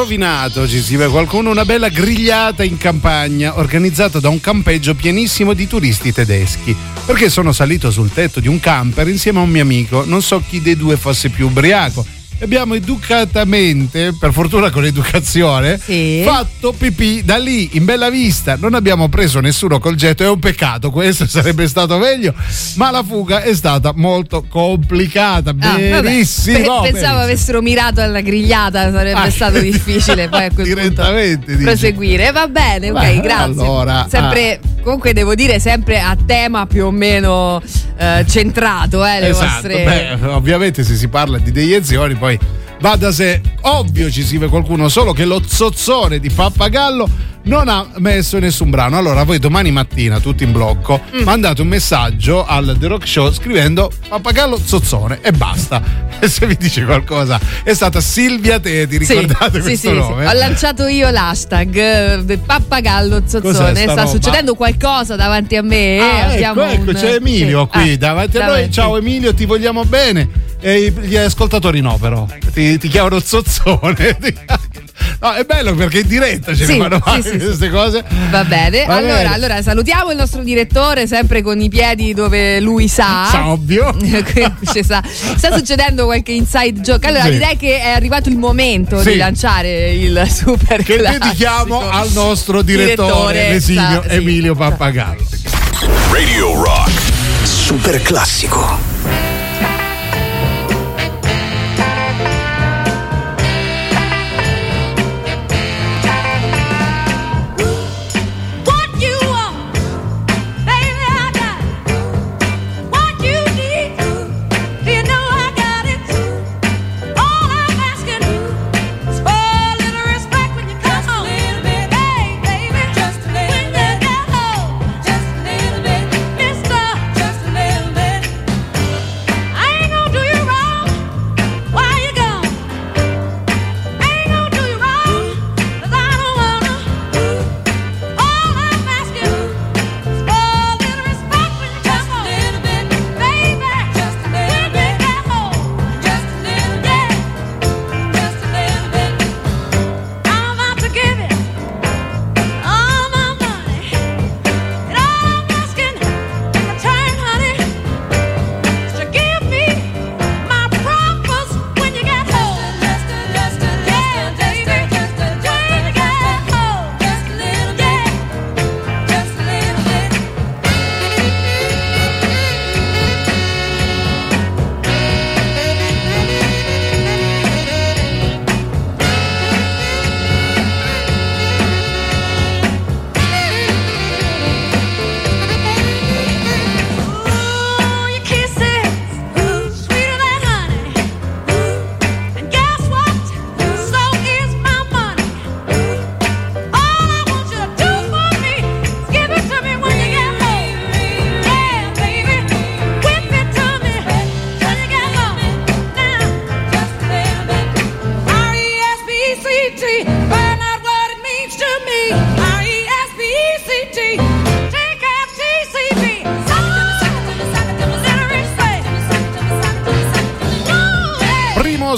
Speaker 3: Rovinato, ci vede qualcuno, una bella grigliata in campagna organizzata da un campeggio pienissimo di turisti tedeschi. Perché sono salito sul tetto di un camper insieme a un mio amico, non so chi dei due fosse più ubriaco. Abbiamo educatamente, per fortuna con educazione,
Speaker 4: Sì.
Speaker 3: fatto pipì da lì in bella vista. Non abbiamo preso nessuno col getto, è un peccato, questo sarebbe stato meglio. Ma la fuga è stata molto complicata.
Speaker 4: Ah,
Speaker 3: benissimo.
Speaker 4: Pe- pensavo avessero mirato alla grigliata, sarebbe
Speaker 3: Ah.
Speaker 4: stato difficile poi a quel
Speaker 3: Direttamente,
Speaker 4: proseguire. Va bene, ok,
Speaker 3: Beh,
Speaker 4: grazie.
Speaker 3: allora,
Speaker 4: sempre, comunque devo dire, sempre a tema più o meno eh, centrato, eh, le
Speaker 3: esatto,
Speaker 4: vostre.
Speaker 3: beh, ovviamente se si parla di deiezioni poi va da sé, ovvio ci vede qualcuno, solo che lo zozzone di Pappagallo non ha messo nessun brano. Allora voi domani mattina, tutti in blocco,
Speaker 4: Mm.
Speaker 3: mandate un messaggio al The Rock Show scrivendo Pappagallo zozzone e basta. E se vi dice qualcosa è stata Silvia Teti,
Speaker 4: Sì,
Speaker 3: ricordate
Speaker 4: sì,
Speaker 3: questo
Speaker 4: sì, sì.
Speaker 3: nome?
Speaker 4: Ho lanciato io l'hashtag eh, pappagallo zozzone.
Speaker 3: sta roba?
Speaker 4: succedendo qualcosa davanti a me.
Speaker 3: Ah, ecco, ecco,
Speaker 4: un-
Speaker 3: c'è Emilio
Speaker 4: sì.
Speaker 3: qui
Speaker 4: Ah,
Speaker 3: davanti a noi. Ciao Emilio, ti vogliamo bene. E gli ascoltatori no, però. Ti, ti chiamano zozzone. No, è bello perché in diretta ce
Speaker 4: Sì,
Speaker 3: ne fanno
Speaker 4: sì,
Speaker 3: fare
Speaker 4: sì, sì.
Speaker 3: queste cose.
Speaker 4: Va bene.
Speaker 3: Va
Speaker 4: allora,
Speaker 3: bene.
Speaker 4: allora, salutiamo il nostro direttore, sempre con i piedi dove lui sa.
Speaker 3: Sa, ovvio.
Speaker 4: Ci sta. Sta succedendo qualche inside joke. Allora,
Speaker 3: Sì.
Speaker 4: direi che è arrivato il momento
Speaker 3: Sì.
Speaker 4: di lanciare il super
Speaker 3: Che
Speaker 4: classico.
Speaker 3: dedichiamo al nostro direttore,
Speaker 4: sa- sì.
Speaker 3: Emilio Pappagallo.
Speaker 2: Radio Rock.
Speaker 1: Super classico.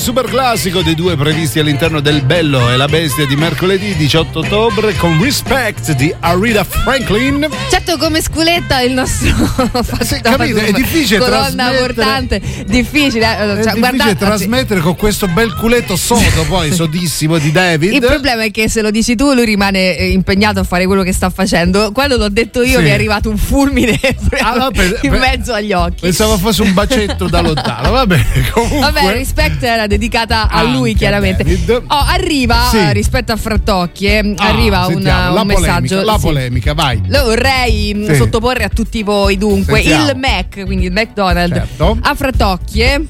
Speaker 3: Super classico dei due previsti all'interno del Bello e la Bestia di mercoledì 18 ottobre con Respect di Arida Franklin.
Speaker 4: Certo, come sculetta il nostro
Speaker 3: Sì, capito, è difficile
Speaker 4: colonna portante. Difficile, eh,
Speaker 3: È
Speaker 4: cioè,
Speaker 3: difficile
Speaker 4: guardate,
Speaker 3: trasmettere con questo bel culetto sodo, poi sodissimo di David.
Speaker 4: Il problema è che se lo dici tu, lui rimane eh, impegnato a fare quello che sta facendo. Quando l'ho detto io,
Speaker 3: Sì.
Speaker 4: mi è arrivato un fulmine
Speaker 3: Ah, no, per-
Speaker 4: in mezzo agli occhi.
Speaker 3: Pensavo fosse un bacetto da lontano. Vabbè, comunque.
Speaker 4: Vabbè, Respect era dedicata a lui, chiaramente. Oh, arriva
Speaker 3: Sì.
Speaker 4: eh, rispetto a Frattocchi, eh,
Speaker 3: Ah,
Speaker 4: arriva un,
Speaker 3: sentiamo, la
Speaker 4: un
Speaker 3: polemica,
Speaker 4: messaggio.
Speaker 3: La
Speaker 4: sì.
Speaker 3: polemica, vai.
Speaker 4: Lo vorrei mh,
Speaker 3: Sì.
Speaker 4: sottoporre a tutti voi dunque
Speaker 3: Sentiamo.
Speaker 4: il Mac, quindi il McDonald's
Speaker 3: Certo.
Speaker 4: a Frattocchi eh,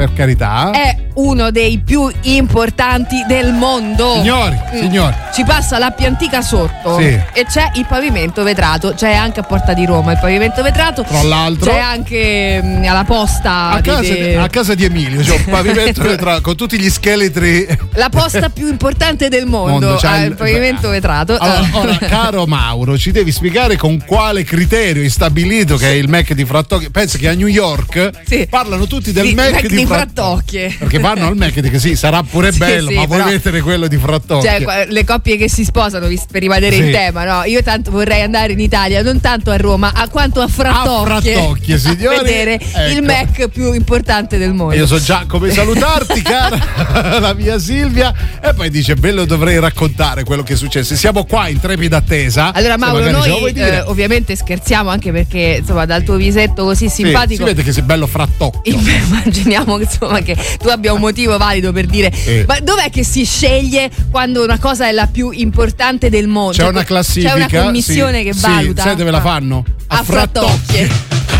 Speaker 3: Per carità.
Speaker 4: è uno dei più importanti del mondo.
Speaker 3: Signori,
Speaker 4: Mm.
Speaker 3: signori.
Speaker 4: Ci passa la più antica sotto
Speaker 3: Sì.
Speaker 4: e c'è il pavimento vetrato, c'è anche a Porta di Roma il pavimento vetrato.
Speaker 3: Tra l'altro.
Speaker 4: C'è anche mh, alla posta
Speaker 3: A casa,
Speaker 4: di-
Speaker 3: a casa di Emilio c'è un pavimento vetrato con tutti gli scheletri.
Speaker 4: la posta più importante del mondo,
Speaker 3: Mondo,
Speaker 4: ha
Speaker 3: il-
Speaker 4: il pavimento vetrato.
Speaker 3: Allora,
Speaker 4: Eh.
Speaker 3: ora, caro Mauro, ci devi spiegare con quale criterio hai stabilito che è il Mac di Frattocchio. Penso che a New York
Speaker 4: Sì.
Speaker 3: parlano tutti del
Speaker 4: Di-
Speaker 3: Mac,
Speaker 4: Mac
Speaker 3: di,
Speaker 4: di
Speaker 3: Frattocchio. Perché vanno al Mac di che sì, sarà pure
Speaker 4: Sì,
Speaker 3: bello,
Speaker 4: sì,
Speaker 3: ma vuoi
Speaker 4: però-
Speaker 3: mettere quello di Frattocchio?
Speaker 4: Cioè, le coppie che si sposano, per rimanere
Speaker 3: Sì.
Speaker 4: in tema, no? Io tanto vorrei andare in Italia, non tanto a Roma, a quanto a Frattocchie.
Speaker 3: A Frattocchie, signori.
Speaker 4: A vedere
Speaker 3: Ecco.
Speaker 4: il Mac più importante del mondo.
Speaker 3: E Io so già come salutarti, cara la mia Silvia. E poi dice: Bello, dovrei raccontare quello che è successo. Siamo qua in trepida attesa.
Speaker 4: Allora, Mauro, noi eh, ovviamente scherziamo anche perché insomma dal tuo visetto così
Speaker 3: Sì,
Speaker 4: simpatico.
Speaker 3: si vede che sei bello frattocchio.
Speaker 4: Immaginiamo che, insomma, che tu abbia un motivo valido per dire
Speaker 3: Sì.
Speaker 4: ma dov'è che si sceglie quando una cosa è la più importante del mondo?
Speaker 3: C'è una classifica.
Speaker 4: C'è una commissione
Speaker 3: sì,
Speaker 4: che
Speaker 3: sì,
Speaker 4: valuta.
Speaker 3: sai dove la fanno?
Speaker 4: A Frattocchie.
Speaker 7: You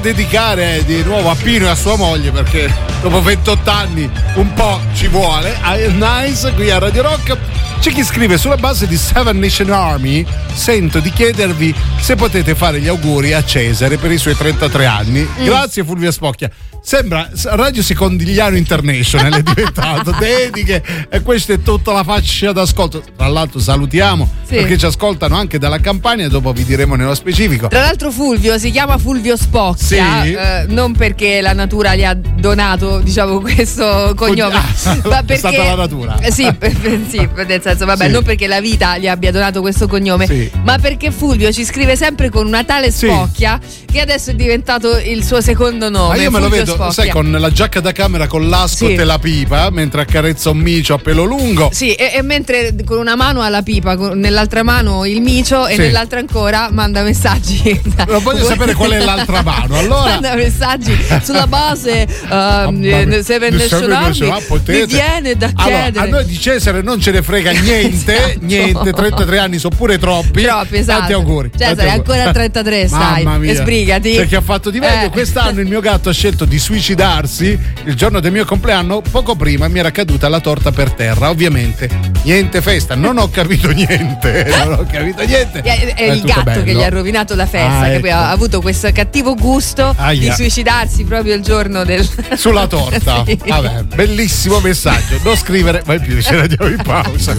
Speaker 3: dedicare di nuovo a Pino e a sua moglie perché dopo 28 anni un po' ci vuole. I Nice qui a Radio Rock. C'è chi scrive sulla base di Seven Nation Army. Sento di chiedervi se potete fare gli auguri a Cesare per i suoi 33 anni. Grazie Fulvia Spocchia. Sembra Radio Secondigliano International è diventato dediche e questa è tutta la fascia d'ascolto. Tra l'altro salutiamo
Speaker 4: Sì.
Speaker 3: perché ci ascoltano anche dalla campagna, dopo vi diremo nello specifico.
Speaker 4: Tra l'altro Fulvio si chiama Fulvio Spocchia,
Speaker 3: Sì.
Speaker 4: eh, non perché la natura gli ha donato diciamo questo cognome,
Speaker 3: Ah,
Speaker 4: ma
Speaker 3: è
Speaker 4: perché
Speaker 3: stata la natura.
Speaker 4: Eh, sì, per- sì, nel senso vabbè,
Speaker 3: Sì.
Speaker 4: non perché la vita gli abbia donato questo cognome, ma perché Fulvio ci scrive sempre con una tale. Spocchia che adesso è diventato il suo secondo nome.
Speaker 3: Ma io me lo
Speaker 4: Fulvio
Speaker 3: vedo, sai, con la giacca da camera con l'ascot
Speaker 4: Sì.
Speaker 3: e la pipa, mentre accarezza un micio a pelo lungo.
Speaker 4: Sì, e, e mentre con una mano ha la pipa, con- nell'altra mano il micio e
Speaker 3: Sì.
Speaker 4: nell'altra ancora manda messaggi.
Speaker 3: Non voglio sapere qual è l'altra mano. Allora,
Speaker 4: Manda messaggi sulla base eh, Seven
Speaker 3: Di
Speaker 4: Nation
Speaker 3: Seven
Speaker 4: Army,
Speaker 3: Nation, potete.
Speaker 4: mi viene da
Speaker 3: Allora,
Speaker 4: chiedere.
Speaker 3: a noi di Cesare non ce ne frega niente,
Speaker 4: Esatto.
Speaker 3: niente, 33 anni sono pure troppi.
Speaker 4: Troppi, esatto.
Speaker 3: Tanti auguri.
Speaker 4: Cesare,
Speaker 3: tanti auguri.
Speaker 4: ancora a 33 stai,
Speaker 3: Mamma mia.
Speaker 4: e sbrigati.
Speaker 3: Chi ha fatto di meglio.
Speaker 4: Eh.
Speaker 3: Quest'anno il mio gatto ha scelto di suicidarsi il giorno del mio compleanno. Poco prima mi era caduta la torta per terra. Ovviamente, niente festa. Non ho capito niente. Non ho capito niente.
Speaker 4: È, è
Speaker 3: Ma
Speaker 4: il
Speaker 3: tutto
Speaker 4: gatto
Speaker 3: bello.
Speaker 4: che gli ha rovinato la festa,
Speaker 3: Ah, ecco.
Speaker 4: ha avuto questo cattivo gusto di
Speaker 3: Aia.
Speaker 4: suicidarsi proprio il giorno del
Speaker 3: Sulla torta.
Speaker 4: Sì.
Speaker 3: Vabbè, bellissimo messaggio. Non scrivere mai più, ce la diamo in pausa.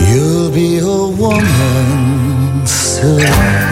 Speaker 8: You'll be a woman soon.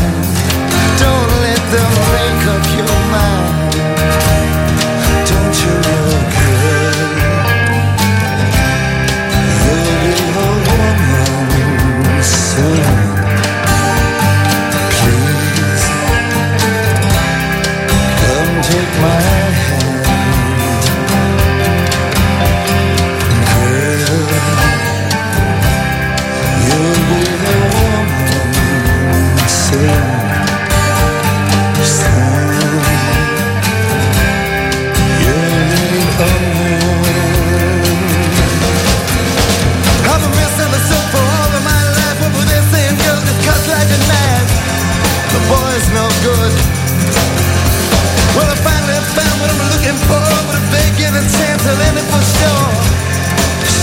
Speaker 8: chance of for sure.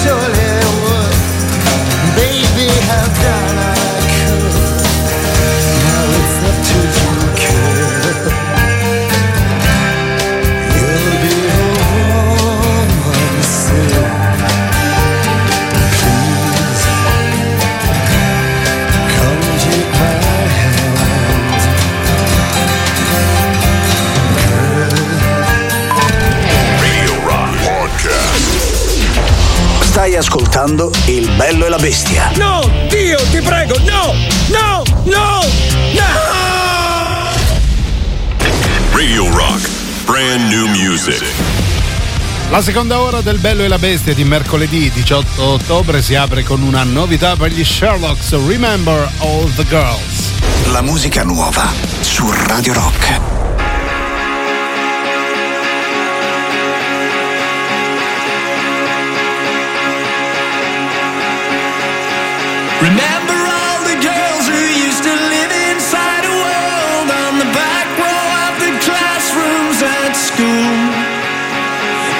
Speaker 8: Surely it would. Baby, have done.
Speaker 1: Ascoltando Il bello e la bestia.
Speaker 9: No, Dio, ti prego, no, no, no, no!
Speaker 2: Radio Rock. Brand new music.
Speaker 3: La seconda ora del Bello e la Bestia di mercoledì 18 ottobre si apre con una novità per gli Sherlocks Remember All the Girls.
Speaker 1: La musica nuova su Radio Rock.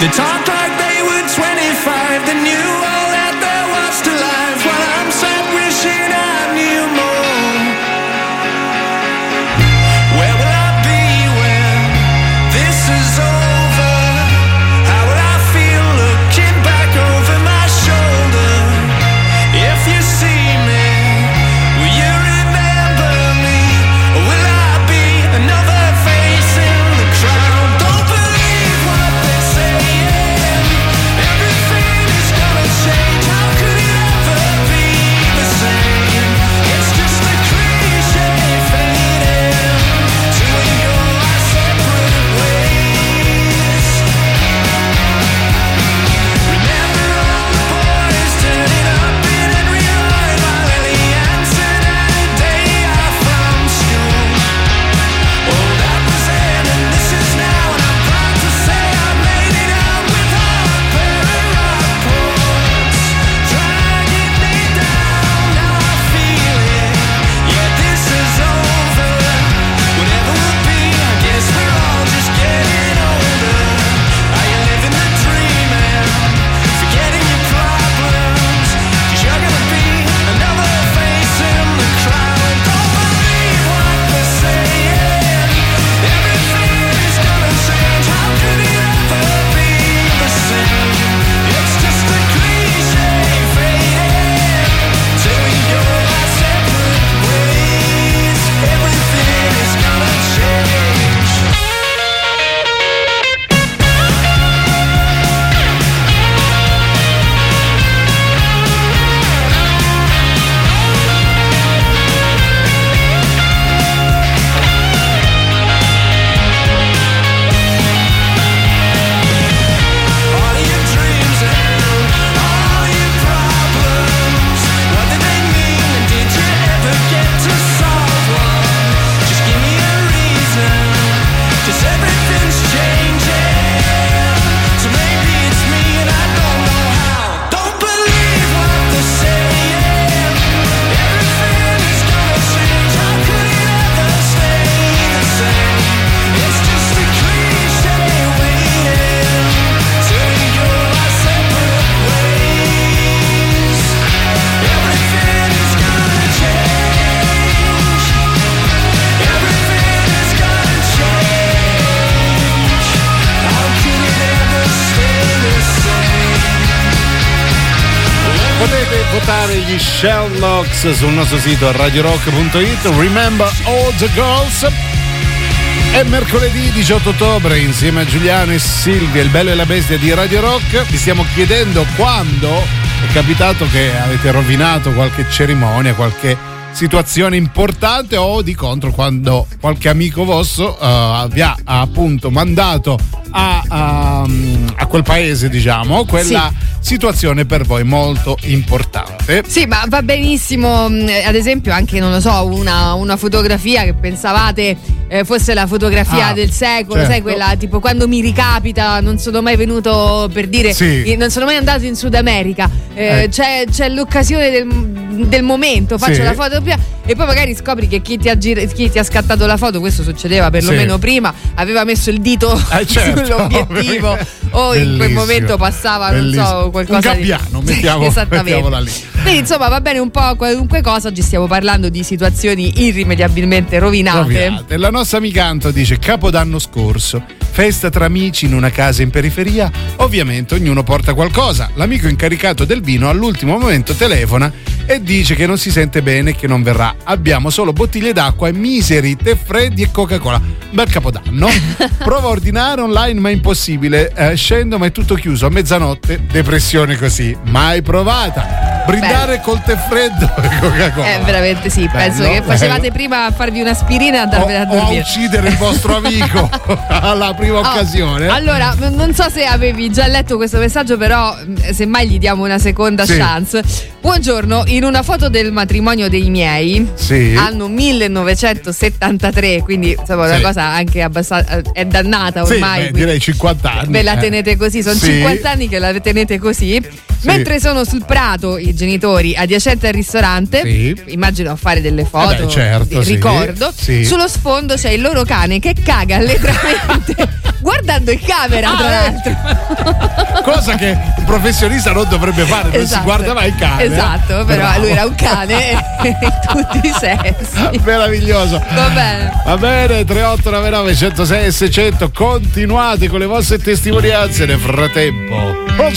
Speaker 9: The time.
Speaker 3: Votare gli Sherlocks sul nostro sito radiorock.it. Remember all the girls. È mercoledì 18 ottobre insieme a Giuliano e Silvia, il bello e la bestia di Radio Rock. Vi stiamo chiedendo quando è capitato che avete rovinato qualche cerimonia, qualche situazione importante o di contro quando qualche amico vostro eh, vi ha appunto mandato a, a- a quel paese, diciamo, quella situazione per voi molto importante.
Speaker 4: Sì, ma va benissimo, mh, ad esempio, anche, non lo so, una, una fotografia che pensavate eh, fosse la fotografia
Speaker 3: Ah,
Speaker 4: del secolo, sai,
Speaker 3: certo.
Speaker 4: quella tipo quando mi ricapita, non sono mai venuto per dire,
Speaker 3: Sì.
Speaker 4: eh, non sono mai andato in Sud America, eh,
Speaker 3: Eh.
Speaker 4: c'è, c'è l'occasione del, del momento, faccio
Speaker 3: Sì.
Speaker 4: la foto prima e poi magari scopri che chi ti, ha gir- chi ti ha scattato la foto, questo succedeva perlomeno
Speaker 3: Sì.
Speaker 4: prima, aveva messo il dito
Speaker 3: Eh, certo.
Speaker 4: sull'obiettivo o in quel
Speaker 3: Bellissimo.
Speaker 4: momento passava, non so,
Speaker 3: Bellissimo.
Speaker 4: qualcosa
Speaker 3: Un
Speaker 4: di-
Speaker 3: gabbiano, mettiamo-
Speaker 4: Esattamente.
Speaker 3: mettiamola lì.
Speaker 4: Quindi insomma va bene un po' qualunque cosa, oggi stiamo parlando di situazioni irrimediabilmente rovinate.
Speaker 3: Rovinate. La nostra amica Anto dice Capodanno scorso, festa tra amici in una casa in periferia, ovviamente ognuno porta qualcosa. L'amico incaricato del vino all'ultimo momento telefona e dice che non si sente bene e che non verrà. Abbiamo solo bottiglie d'acqua e miseri tè freddi e Coca-Cola. Bel Capodanno. Provo a ordinare online ma è impossibile. Eh, scendo ma è tutto chiuso a mezzanotte. Depressione così. Mai provata. Brindare col tè freddo e Coca-Cola.
Speaker 4: Eh, veramente sì, penso
Speaker 3: Bello,
Speaker 4: che facevate
Speaker 3: bello.
Speaker 4: prima a farvi una aspirina e andarvene a
Speaker 3: o, o a
Speaker 4: dormire.
Speaker 3: uccidere il vostro amico alla prima
Speaker 4: Oh,
Speaker 3: occasione.
Speaker 4: Allora, n- non so se avevi già letto questo messaggio, però mh, semmai gli diamo una seconda
Speaker 3: Sì.
Speaker 4: chance. Buongiorno, in una foto del matrimonio dei miei,
Speaker 3: Sì.
Speaker 4: anno 1973, quindi insomma una
Speaker 3: Sì.
Speaker 4: cosa anche abbastanza è dannata
Speaker 3: Sì,
Speaker 4: ormai.
Speaker 3: beh,
Speaker 4: quindi
Speaker 3: direi 50 anni.
Speaker 4: Ve la
Speaker 3: eh.
Speaker 4: tenete così, sono
Speaker 3: Sì.
Speaker 4: 50 anni che la tenete così. Mentre sono sul prato i genitori adiacenti al ristorante,
Speaker 3: Sì.
Speaker 4: immagino a fare delle foto,
Speaker 3: Eh beh, certo, sì.
Speaker 4: ricordo.
Speaker 3: Sì.
Speaker 4: Sullo sfondo c'è il loro cane che caga allegramente guardando in camera, tra
Speaker 3: Ah,
Speaker 4: l'altro.
Speaker 3: Cosa che un professionista non dovrebbe fare, non si
Speaker 4: Esatto.
Speaker 3: guarda mai il cane.
Speaker 4: Esatto, però lui era un cane in tutti i sensi.
Speaker 3: Meraviglioso.
Speaker 4: Va bene.
Speaker 3: Va bene, 3899 106 e 600, continuate con le vostre testimonianze nel frattempo. Pro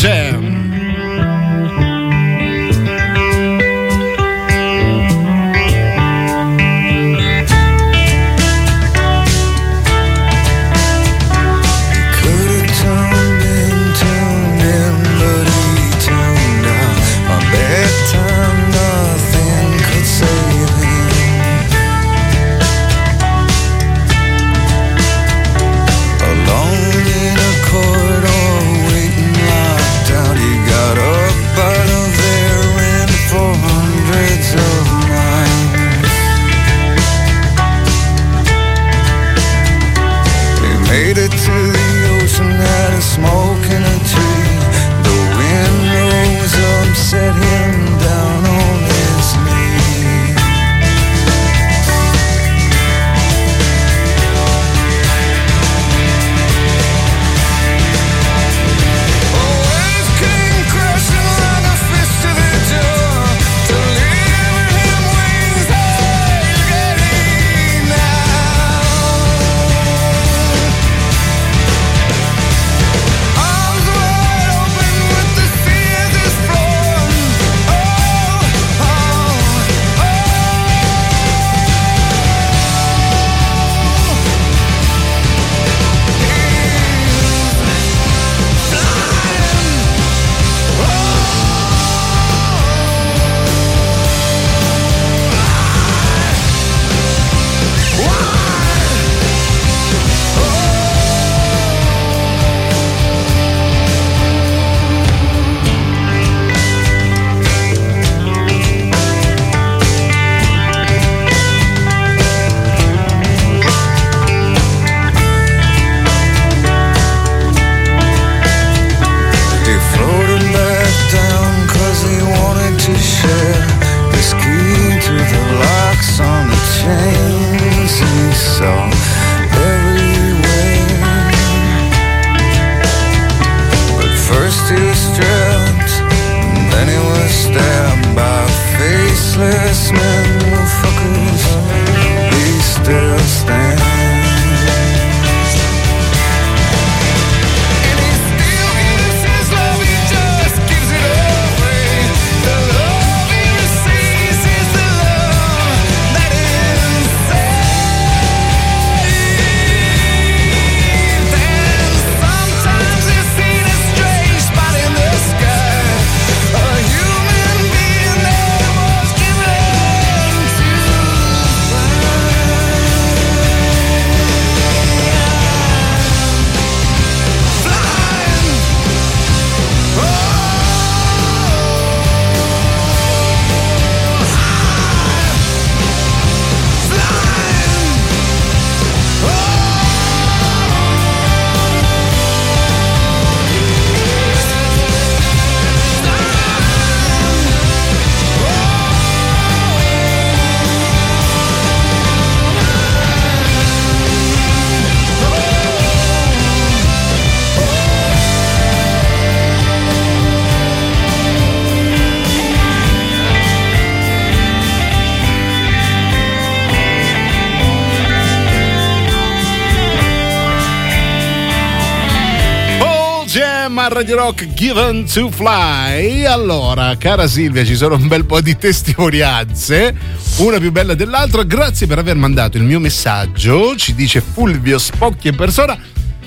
Speaker 3: chiama Radio Rock Given to Fly. Allora, cara Silvia, ci sono un bel po' di testimonianze, una più bella dell'altra. Grazie per aver mandato il mio messaggio, ci dice Fulvio Spocchi in persona.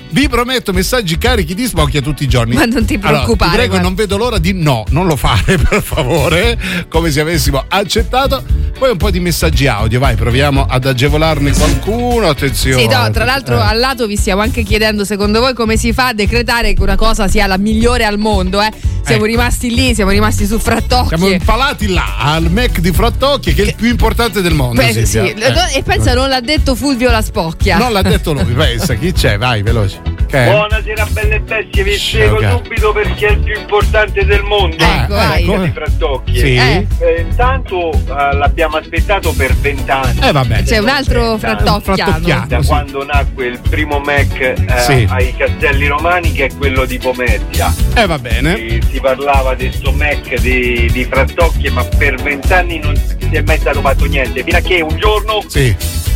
Speaker 3: Vi prometto messaggi carichi di spocchia tutti i giorni.
Speaker 4: Ma non ti
Speaker 3: Allora,
Speaker 4: preoccupare,
Speaker 3: ti prego,
Speaker 4: guarda.
Speaker 3: non vedo l'ora di no, non lo fare per favore, come se avessimo accettato. Poi un po' di messaggi audio, vai, proviamo ad agevolarne qualcuno. Attenzione.
Speaker 4: Sì, no, tra l'altro
Speaker 3: Eh.
Speaker 4: al lato vi stiamo anche chiedendo secondo voi come si fa a decretare che una cosa sia la migliore al mondo, eh? Siamo
Speaker 3: Ecco.
Speaker 4: rimasti lì, siamo rimasti su frattocchie.
Speaker 3: Siamo impalati là al Mac di Frattocchie, che è il più importante del mondo.
Speaker 4: Beh, sì.
Speaker 3: Eh.
Speaker 4: E pensa non l'ha detto Fulvio la spocchia.
Speaker 3: Non l'ha detto lui, pensa, chi c'è? Vai, veloce. È?
Speaker 10: Buonasera belle bestie, vi spiego
Speaker 3: Ciao,
Speaker 10: subito perché è il più importante del mondo.
Speaker 4: Ecco, vai.
Speaker 10: Quello di Frattocchie.
Speaker 3: Sì.
Speaker 4: Eh.
Speaker 10: Eh, intanto eh, l'abbiamo aspettato per vent'anni.
Speaker 3: Eh vabbè.
Speaker 4: C'è un altro frattocchiano.
Speaker 10: Da
Speaker 3: sì.
Speaker 10: quando nacque il primo Mac eh,
Speaker 3: Sì.
Speaker 10: ai Castelli Romani che è quello di Pomezia.
Speaker 3: Eh va bene.
Speaker 10: Si, si parlava di sto Mac di, di Frattocchie ma per vent'anni non si è mai stato fatto niente. Fino a che un giorno
Speaker 3: Sì.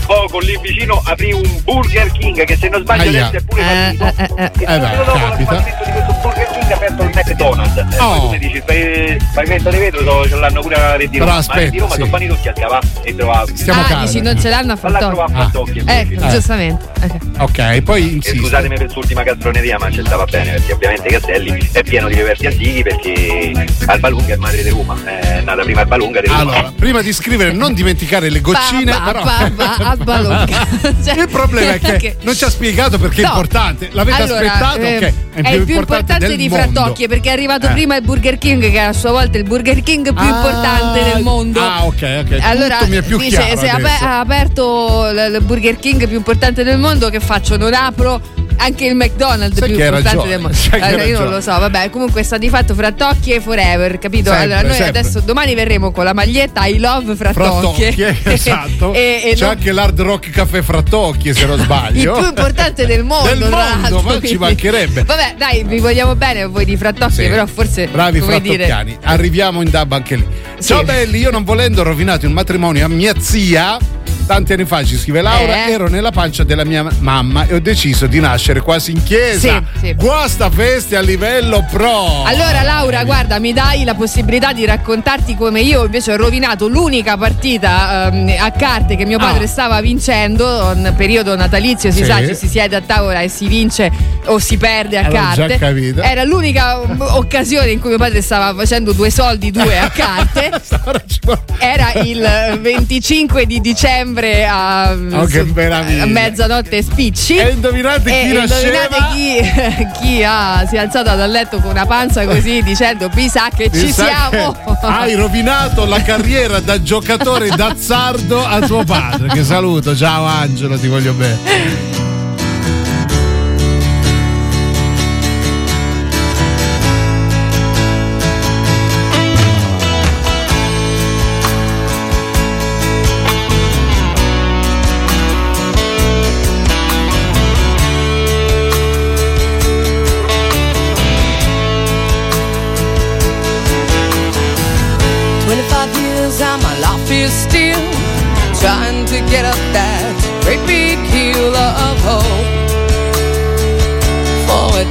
Speaker 10: Poco lì vicino aprì un Burger King che se non sbaglio
Speaker 3: Aia.
Speaker 10: adesso è pure
Speaker 4: Eh,
Speaker 10: fallito.
Speaker 4: eh, eh,
Speaker 10: E
Speaker 3: eh,
Speaker 10: subito
Speaker 3: beh,
Speaker 10: dopo
Speaker 3: capita.
Speaker 10: il di questo Burger King ha aperto il McDonald's. Eh,
Speaker 3: Oh.
Speaker 10: mi dici, fai pavimento di vetro, so- ce l'hanno pure a Re di
Speaker 3: Però
Speaker 10: Roma. Ma a
Speaker 3: aspetta,
Speaker 10: Roma
Speaker 3: sì.
Speaker 10: sono tutti a scavare e trovare.
Speaker 3: Stiamo
Speaker 4: ah,
Speaker 3: calmi.
Speaker 4: dici non ce l'hanno a
Speaker 10: Falla
Speaker 4: frattocchie.
Speaker 10: trovare a Frattocchie.
Speaker 4: Ecco,
Speaker 3: Eh.
Speaker 4: giustamente. Ok.
Speaker 3: Ok, poi
Speaker 10: E
Speaker 3: insisto.
Speaker 10: scusatemi per quest'ultima castroneria, ma ci stava bene perché ovviamente Castelli è pieno di reperti antichi perché Alba Lunga è madre di Roma, è nata prima Alba Lunga di Roma.
Speaker 3: Allora, prima di scrivere, non dimenticare le goccine.
Speaker 4: Pa, pa,
Speaker 3: però...
Speaker 4: pa, Lunga. Cioè,
Speaker 3: Il problema è che
Speaker 4: che-
Speaker 3: non ci ha spiegato perché è
Speaker 4: No.
Speaker 3: importante. L'avete
Speaker 4: Allora,
Speaker 3: aspettato?
Speaker 4: eh,
Speaker 3: ok.
Speaker 4: È, il più importante,
Speaker 3: del
Speaker 4: di. Frattocchie perché è arrivato
Speaker 3: Eh.
Speaker 4: prima il Burger King, che è a sua volta il Burger King più
Speaker 3: Ah,
Speaker 4: importante del mondo.
Speaker 3: Ah, ok, ok.
Speaker 4: Allora
Speaker 3: Tutto mi è più
Speaker 4: dice:
Speaker 3: chiaro
Speaker 4: se ha aperto il Burger King più importante del mondo, che faccio? Non apro anche il McDonald's
Speaker 3: Sai
Speaker 4: più importante
Speaker 3: ragione,
Speaker 4: del mondo. Allora, io non lo so, vabbè, comunque sta di fatto Frattocchie forever, capito?
Speaker 3: Sempre,
Speaker 4: allora, noi
Speaker 3: sempre.
Speaker 4: adesso domani verremo con la maglietta I love Frattocchie.
Speaker 3: Frattocchie, esatto.
Speaker 4: e, e
Speaker 3: C'è
Speaker 4: non-
Speaker 3: anche l'Hard Rock Caffè Frattocchie, se non
Speaker 4: il
Speaker 3: sbaglio.
Speaker 4: più importante del mondo,
Speaker 3: Del mondo, ma ci mancherebbe.
Speaker 4: Vabbè, dai, vi vogliamo bene voi di Frattocchie,
Speaker 3: Sì.
Speaker 4: però forse
Speaker 3: Bravi
Speaker 4: come dire,
Speaker 3: frattocchiani, arriviamo in dub anche lì.
Speaker 4: Sì.
Speaker 3: Ciao belli, io non volendo ho rovinato il matrimonio a mia zia. Tanti anni fa ci scrive Laura,
Speaker 4: Eh?
Speaker 3: ero nella pancia della mia mamma e ho deciso di nascere quasi in chiesa.
Speaker 4: Sì, sì.
Speaker 3: Guasta feste a livello pro.
Speaker 4: Allora Laura, guarda, mi dai la possibilità di raccontarti come io invece ho rovinato l'unica partita ehm, a carte che mio padre
Speaker 3: Ah.
Speaker 4: stava vincendo in periodo natalizio, si
Speaker 3: Sì.
Speaker 4: sa, ci si siede a tavola e si vince o si perde a
Speaker 3: Avevo già
Speaker 4: carte. Era l'unica um, occasione in cui mio padre stava facendo due soldi, due a carte. Era il 25 di dicembre a,
Speaker 3: Oh,
Speaker 4: a mezzanotte spicci.
Speaker 3: E indovinate chi
Speaker 4: E indovinate chi, chi ha- si è alzato dal letto con una panza così dicendo mi sa che
Speaker 3: Mi
Speaker 4: ci
Speaker 3: sa
Speaker 4: siamo.
Speaker 3: che Hai rovinato la carriera da giocatore d'azzardo a tuo padre. Che saluto, ciao Angelo, ti voglio bene.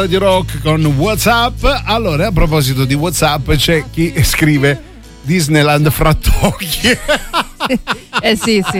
Speaker 3: Radio Rock con Whatsapp. Allora, a proposito di Whatsapp, c'è chi scrive Disneyland Frattocchi.
Speaker 4: Eh sì, sì.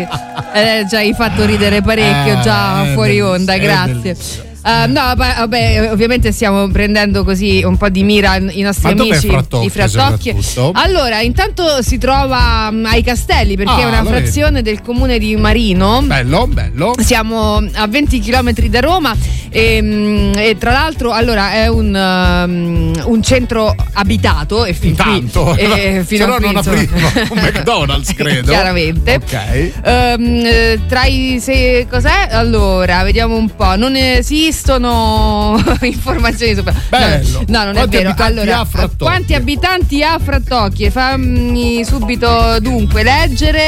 Speaker 4: Eh, già hai fatto ridere parecchio,
Speaker 3: Eh,
Speaker 4: già
Speaker 3: è
Speaker 4: fuori onda,
Speaker 3: è
Speaker 4: grazie. Eh, no, va- vabbè, ovviamente stiamo prendendo così un po' di mira i nostri
Speaker 3: Ma
Speaker 4: amici Frattocchie.
Speaker 3: soprattutto?
Speaker 4: Allora, intanto si trova mm, ai Castelli perché
Speaker 3: Ah,
Speaker 4: è una frazione del comune di Marino.
Speaker 3: Bello, bello.
Speaker 4: Siamo a 20 km da Roma e, mm, e tra l'altro allora è un, um, un centro abitato e fin qui
Speaker 3: Intanto,
Speaker 4: eh, fino
Speaker 3: se
Speaker 4: a
Speaker 3: no
Speaker 4: qui,
Speaker 3: non
Speaker 4: insomma.
Speaker 3: apriva un McDonald's, credo.
Speaker 4: Chiaramente.
Speaker 3: Ok.
Speaker 4: Ehm, eh, tra i se, cos'è? Allora, vediamo un po'. Non esistono informazioni su
Speaker 3: Bello.
Speaker 4: No, non
Speaker 3: Quanti
Speaker 4: è vero. Allora, quanti abitanti ha Frattocchie? Fammi subito dunque leggere.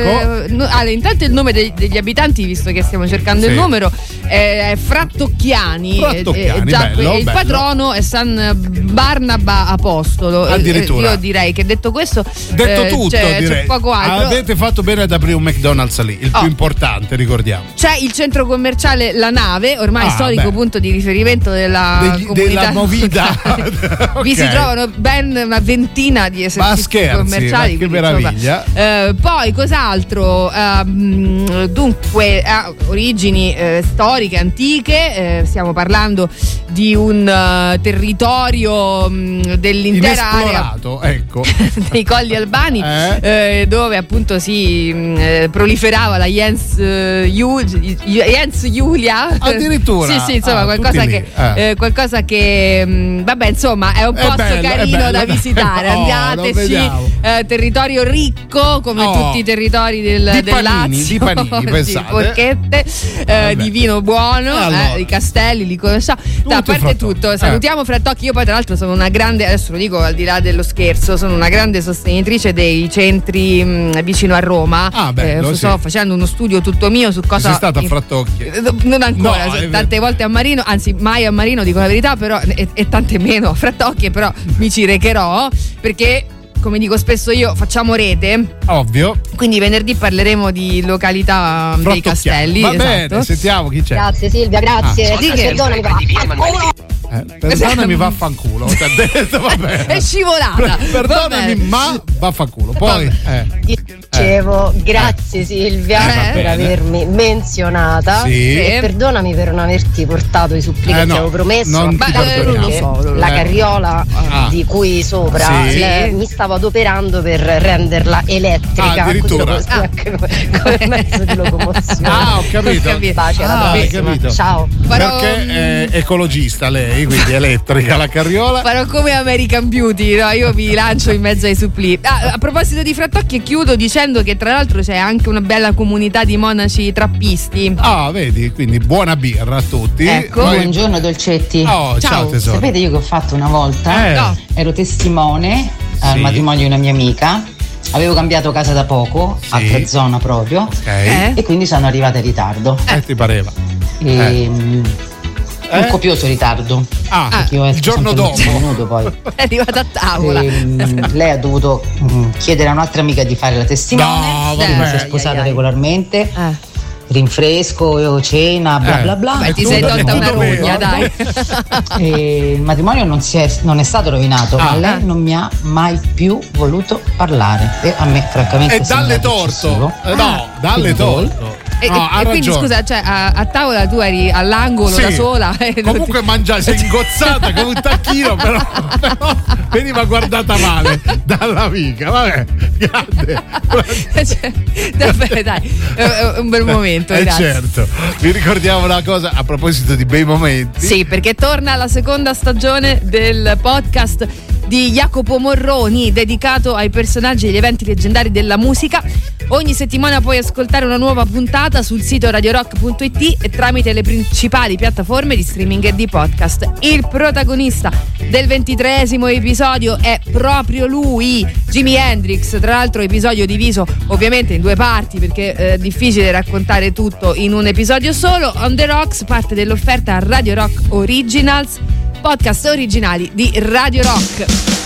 Speaker 3: Ecco.
Speaker 4: Eh, no- allora, intanto il nome dei- degli abitanti, visto che stiamo cercando
Speaker 3: Sì.
Speaker 4: il numero, è Frattocchiani.
Speaker 3: Frattocchiani,
Speaker 4: Eh, eh, già-
Speaker 3: bello,
Speaker 4: il
Speaker 3: bello.
Speaker 4: patrono è San Barnaba Apostolo. Eh,
Speaker 3: Addirittura.
Speaker 4: Io direi che detto questo.
Speaker 3: Detto
Speaker 4: eh,
Speaker 3: tutto,
Speaker 4: c'è, c'è
Speaker 3: direi.
Speaker 4: poco altro.
Speaker 3: Avete fatto bene ad aprire un McDonald's lì, il
Speaker 4: Oh.
Speaker 3: più importante, ricordiamo.
Speaker 4: C'è il centro commerciale La Nave, ormai
Speaker 3: Ah,
Speaker 4: storico
Speaker 3: beh.
Speaker 4: punto di riferimento della
Speaker 3: Degli- della movida.
Speaker 4: Vi si trovano ben una ventina di esercizi
Speaker 3: scherzi,
Speaker 4: commerciali.
Speaker 3: che meraviglia.
Speaker 4: eh, poi cos'altro? Ehm, dunque, ha origini eh, storiche, antiche, eh, stiamo parlando di un eh, territorio mh, dell'intera area
Speaker 3: ecco.
Speaker 4: dei colli albani
Speaker 3: Eh?
Speaker 4: eh, dove appunto si mh, eh, proliferava la Jens, Jens Julia
Speaker 3: Addirittura?
Speaker 4: sì sì insomma
Speaker 3: Ah,
Speaker 4: qualcosa che, qualcosa che mh, vabbè insomma è un posto
Speaker 3: bello,
Speaker 4: carino
Speaker 3: bello.
Speaker 4: da visitare
Speaker 3: Oh,
Speaker 4: andateci territorio ricco come
Speaker 3: Oh.
Speaker 4: tutti i territori del,
Speaker 3: Di
Speaker 4: del
Speaker 3: panini,
Speaker 4: Lazio
Speaker 3: di panini,
Speaker 4: di
Speaker 3: pensate.
Speaker 4: porchette eh, di vino buono
Speaker 3: E allora?
Speaker 4: eh, i castelli li conosciamo No, a parte
Speaker 3: Frattocchi.
Speaker 4: tutto
Speaker 3: Eh.
Speaker 4: salutiamo Frattocchi io poi tra l'altro sono una grande adesso lo dico al di là dello scherzo sono una grande sostenitrice dei centri mh, vicino a Roma
Speaker 3: Ah, bello,
Speaker 4: Eh,
Speaker 3: sì.
Speaker 4: sto facendo uno studio tutto mio su cosa
Speaker 3: Sei stata a Frattocchie.
Speaker 4: Eh, non ancora,
Speaker 3: No,
Speaker 4: tante volte a Marino, anzi mai a Marino dico la verità, però e, e tante meno a Frattocchie, però mi ci recherò perché come dico spesso io facciamo rete,
Speaker 3: Ovvio.
Speaker 4: quindi venerdì parleremo di località dei
Speaker 3: Frattocchiani.
Speaker 4: castelli.
Speaker 3: Va
Speaker 4: esatto.
Speaker 3: bene, sentiamo chi c'è.
Speaker 11: Grazie Silvia, grazie.
Speaker 3: Ah.
Speaker 4: Di che?
Speaker 11: Perdonami, va.
Speaker 3: Eh, perdonami, vaffanculo. Ti ha detto, va bene.
Speaker 4: È scivolata.
Speaker 3: Perdonami,
Speaker 4: Vabbè.
Speaker 3: ma vaffanculo. Poi, eh,
Speaker 11: Dicevo, grazie Silvia
Speaker 4: Eh,
Speaker 11: per avermi menzionata
Speaker 3: Sì.
Speaker 11: e perdonami per non averti portato i supplì
Speaker 3: Eh,
Speaker 11: che ti
Speaker 3: no,
Speaker 11: avevo promesso.
Speaker 3: non ti
Speaker 4: Ma, eh,
Speaker 3: perdoniamo.
Speaker 4: non lo so,
Speaker 11: La carriola
Speaker 3: Ah.
Speaker 11: di cui sopra
Speaker 3: Sì.
Speaker 11: le- mi stavo adoperando per renderla elettrica,
Speaker 3: Ah, addirittura.
Speaker 11: anche come, mezzo di locomozione.
Speaker 3: Ah, ho capito.
Speaker 4: Ho capito.
Speaker 11: Alla
Speaker 3: Ah,
Speaker 11: prossima.
Speaker 3: capito.
Speaker 11: Ciao.
Speaker 3: Perché è ecologista lei, quindi elettrica la carriola.
Speaker 4: Farò come American Beauty, no? io vi lancio in mezzo ai supplì. Ah, a proposito di Frattocchi, chiudo dicendo che tra l'altro c'è anche una bella comunità di monaci trappisti.
Speaker 3: Ah, vedi, quindi buona birra a tutti.
Speaker 4: Ecco.
Speaker 3: Poi-
Speaker 12: Buongiorno dolcetti.
Speaker 3: Oh, ciao,
Speaker 4: Ciao.
Speaker 3: tesoro.
Speaker 12: Sapete io che ho fatto una volta?
Speaker 3: Eh.
Speaker 4: No.
Speaker 12: Ero testimone al
Speaker 3: Sì.
Speaker 12: matrimonio di una mia amica. Avevo cambiato casa da poco,
Speaker 3: Sì.
Speaker 12: altra zona proprio,
Speaker 3: Ok.
Speaker 4: Eh?
Speaker 12: e quindi sono arrivata in ritardo.
Speaker 3: Eh, ti pareva.
Speaker 12: E, mm,
Speaker 3: Eh?
Speaker 12: Un copioso ritardo.
Speaker 3: Ah, il giorno dopo.
Speaker 12: minuto poi.
Speaker 4: È arrivata a tavola.
Speaker 12: E, mm, lei ha dovuto mm, chiedere a un'altra amica di fare la testimone.
Speaker 3: No,
Speaker 4: Eh.
Speaker 12: Si è sposata regolarmente.
Speaker 4: Eh.
Speaker 12: Rinfresco, cena, bla
Speaker 3: Eh.
Speaker 12: bla bla.
Speaker 4: Beh, ti sei tolta una rogna, dai.
Speaker 12: E il matrimonio non, si è, non è stato rovinato,
Speaker 3: Ah.
Speaker 12: ma lei non mi ha mai più voluto parlare. E a me, francamente,
Speaker 3: E dalle torto.
Speaker 12: eccessivo.
Speaker 3: Eh, no, dalle
Speaker 12: Quindi voi?
Speaker 4: E,
Speaker 3: No,
Speaker 4: e- e quindi scusa, cioè, a, a tavola tu eri all'angolo
Speaker 3: Sì.
Speaker 4: da sola.
Speaker 3: Comunque mangia, sei ingozzata come un tacchino, però, però veniva guardata male dall'amica. Vabbè, grande.
Speaker 4: ti- cioè, vabbè, dai, un bel momento.
Speaker 3: Eh
Speaker 4: grazie.
Speaker 3: certo, vi ricordiamo una cosa a proposito di bei momenti.
Speaker 4: Sì, perché torna la seconda stagione del podcast di Jacopo Morroni dedicato ai personaggi e agli eventi leggendari della musica. Ogni settimana puoi ascoltare una nuova puntata sul sito radiorock.it e tramite le principali piattaforme di streaming e di podcast. Il protagonista del ventitreesimo episodio è proprio lui, Jimi Hendrix. Tra l'altro, episodio diviso ovviamente in due parti perché eh, è difficile raccontare tutto in un episodio solo. On the Rocks parte dell'offerta Radio Rock Originals, podcast originali di Radio Rock.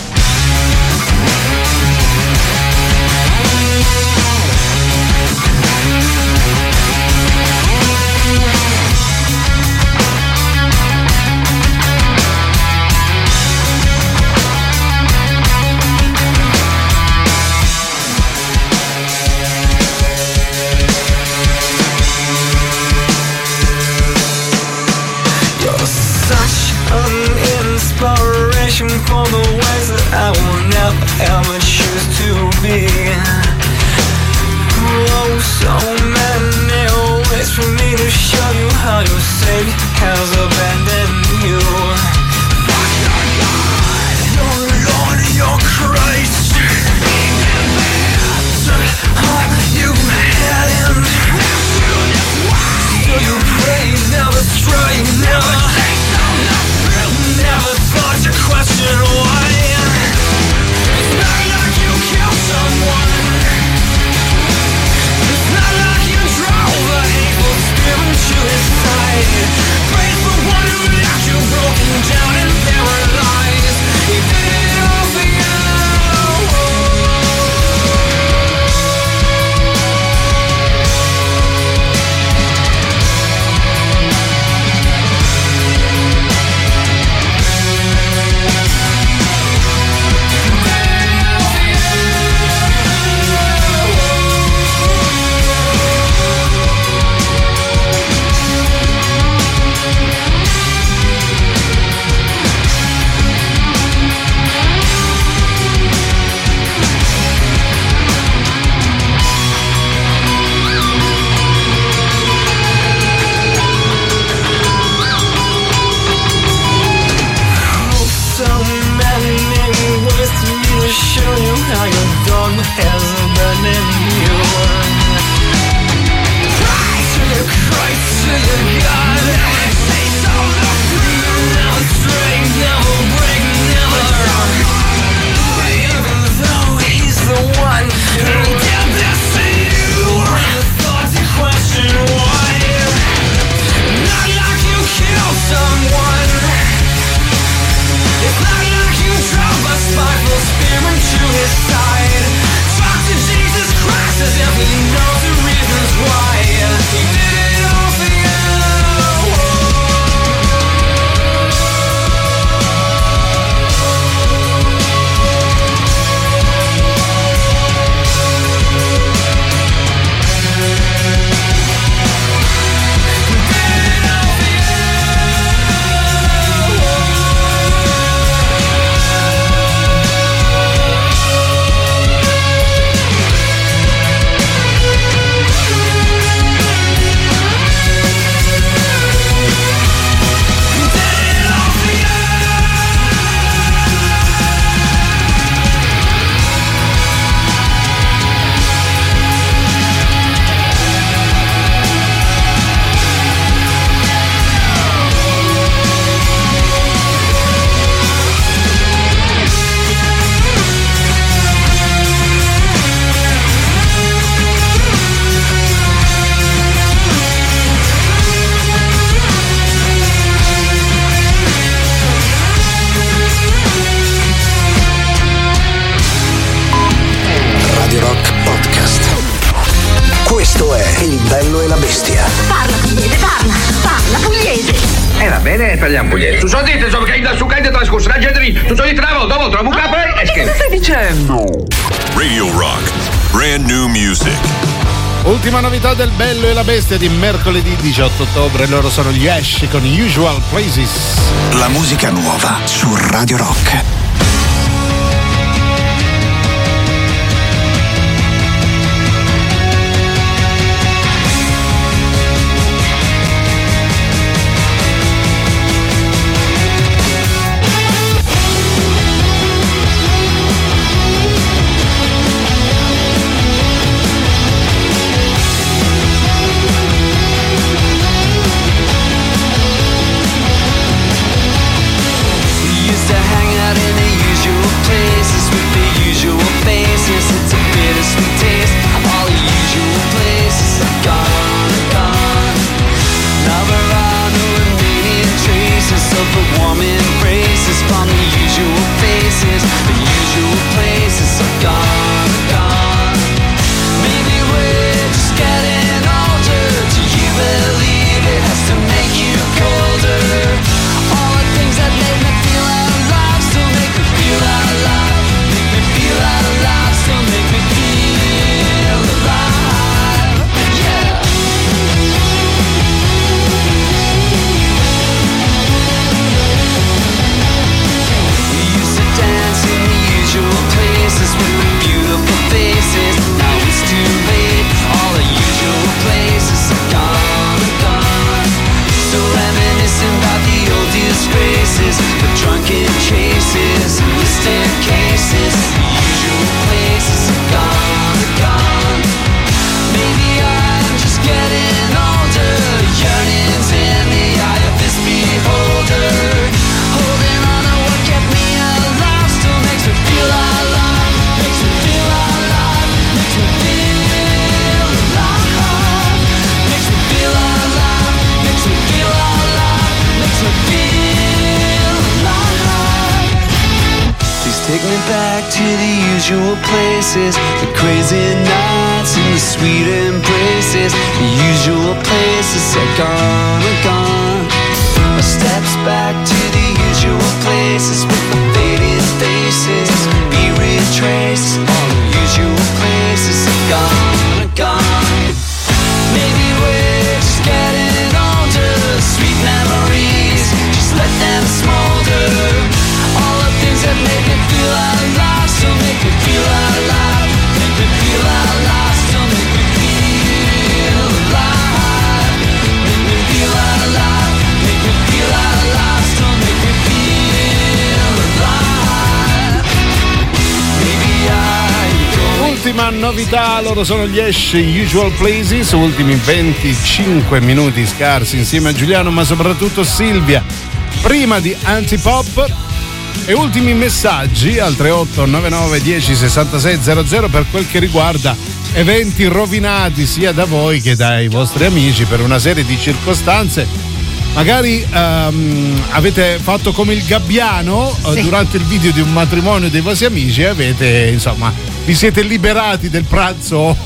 Speaker 3: l'ultima novità del Bello e la Bestia di mercoledì 18 ottobre. Loro sono gli Ash con Usual Places.
Speaker 1: La musica nuova su Radio Rock.
Speaker 3: Novità, loro sono gli Ash Usual Places, ultimi 25 minuti scarsi insieme a Giuliano ma soprattutto Silvia, prima di Antipop e ultimi messaggi al 3899 10 66 00 per quel che riguarda eventi rovinati sia da voi che dai vostri amici per una serie di circostanze Magari ehm, avete fatto come il gabbiano eh,
Speaker 4: Sì.
Speaker 3: durante il video di un matrimonio dei vostri amici e avete, insomma, vi siete liberati del pranzo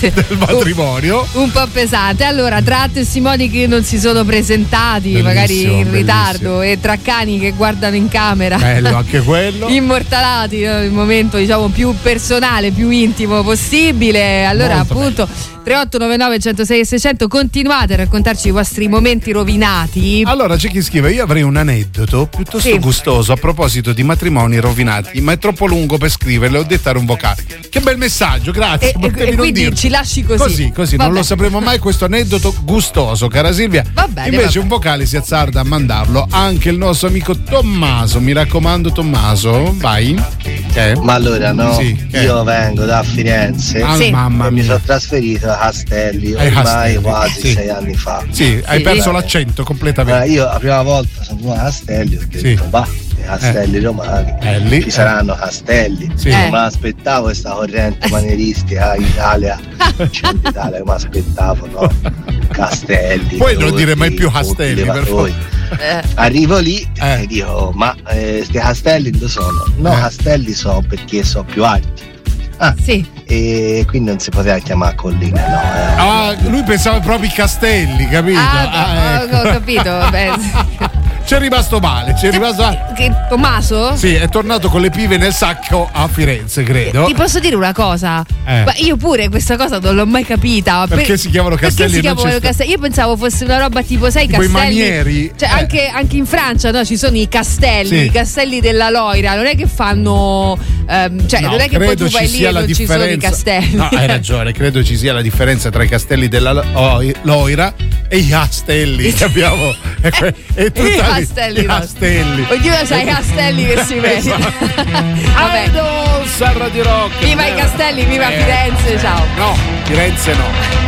Speaker 3: del matrimonio.
Speaker 4: Un po' pesante. Allora, tra testimoni che non si sono presentati, magari in
Speaker 3: Bellissimo,
Speaker 4: ritardo, e tra cani che guardano in camera.
Speaker 3: Bello anche quello.
Speaker 4: Immortalati, no? il momento diciamo più personale, più intimo possibile. Allora,
Speaker 3: Molto
Speaker 4: appunto, 3899 106 e 600, continuate a raccontarci i vostri momenti rovinati.
Speaker 3: Allora c'è chi scrive: Io avrei un aneddoto piuttosto
Speaker 4: Sì.
Speaker 3: gustoso a proposito di matrimoni rovinati, ma è troppo lungo per scriverlo o dettare un vocale. Che bel messaggio, grazie.
Speaker 4: E, e- e
Speaker 3: non
Speaker 4: quindi
Speaker 3: dirlo.
Speaker 4: ci lasci così.
Speaker 3: Così, così, non
Speaker 4: Vabbè.
Speaker 3: lo sapremo mai questo aneddoto gustoso, cara Silvia.
Speaker 4: Va bene,
Speaker 3: Invece
Speaker 4: va
Speaker 3: un vocale si azzarda a mandarlo anche il nostro amico Tommaso. Mi raccomando, Tommaso, vai. Che?
Speaker 13: Ma allora no,
Speaker 3: Sì,
Speaker 13: io vengo da Firenze
Speaker 3: Ah, Sì. mamma
Speaker 13: e mi
Speaker 3: mia.
Speaker 13: sono trasferito a Castelli
Speaker 3: Ai
Speaker 13: ormai
Speaker 3: Castelli,
Speaker 13: quasi
Speaker 3: sì.
Speaker 13: sei anni fa.
Speaker 3: Sì, hai
Speaker 13: Sì.
Speaker 3: perso l'accento completamente.
Speaker 13: Eh, io la prima volta sono venuto a Castelli ho detto
Speaker 3: Sì.
Speaker 13: va, i castelli romani,
Speaker 3: Belli,
Speaker 13: ci
Speaker 3: eh.
Speaker 13: saranno castelli.
Speaker 3: Sì.
Speaker 13: Non
Speaker 3: Eh.
Speaker 13: me l'aspettavo questa corrente manieristica in Italia, centro Italia, come aspettavo, no? Castelli.
Speaker 3: Puoi non dire mai più Castelli, per
Speaker 13: levatori.
Speaker 4: Eh,
Speaker 13: Arrivo lì e dico, ma questi castelli dove sono? No,
Speaker 3: Eh.
Speaker 13: castelli sono perché sono più alti. Ah,
Speaker 4: sì.
Speaker 13: E quindi non si poteva chiamare colline, no? eh.
Speaker 3: Ah, lui pensava proprio ai castelli, capito?
Speaker 4: Ah,
Speaker 3: Ah,
Speaker 4: ho-
Speaker 3: ecco.
Speaker 4: ho capito. vabbè.
Speaker 3: Ci è rimasto male, ci è rimasto male.
Speaker 4: Che, Tommaso?
Speaker 3: Sì, è tornato con le pive nel sacco a Firenze, credo.
Speaker 4: Ti posso dire una cosa?
Speaker 3: Eh.
Speaker 4: Ma io pure questa cosa non l'ho mai capita.
Speaker 3: Perché si chiamano castelli
Speaker 4: Perché si chiamano castelli? Io pensavo fosse una roba tipo, sai,
Speaker 3: Tipo i
Speaker 4: castelli.
Speaker 3: manieri?
Speaker 4: Cioè,
Speaker 3: Eh.
Speaker 4: anche, anche in Francia no, ci sono i castelli,
Speaker 3: Sì.
Speaker 4: i castelli della Loira. Non è che fanno. ehm, cioè,
Speaker 3: No,
Speaker 4: non è che poi tu vai lì e non ci sono i
Speaker 3: differenza.
Speaker 4: castelli.
Speaker 3: No, hai ragione, credo ci sia la differenza tra i castelli della Lo- Oi- Loira e i castelli che abbiamo. E, tutta lì-
Speaker 4: castelli
Speaker 3: castelli.
Speaker 4: Ognuno ha i castelli che si merita. Vabbè.
Speaker 3: Idols a Radio Rock.
Speaker 4: Viva i castelli, viva
Speaker 3: Eh,
Speaker 4: Firenze, ciao.
Speaker 3: No, Firenze no.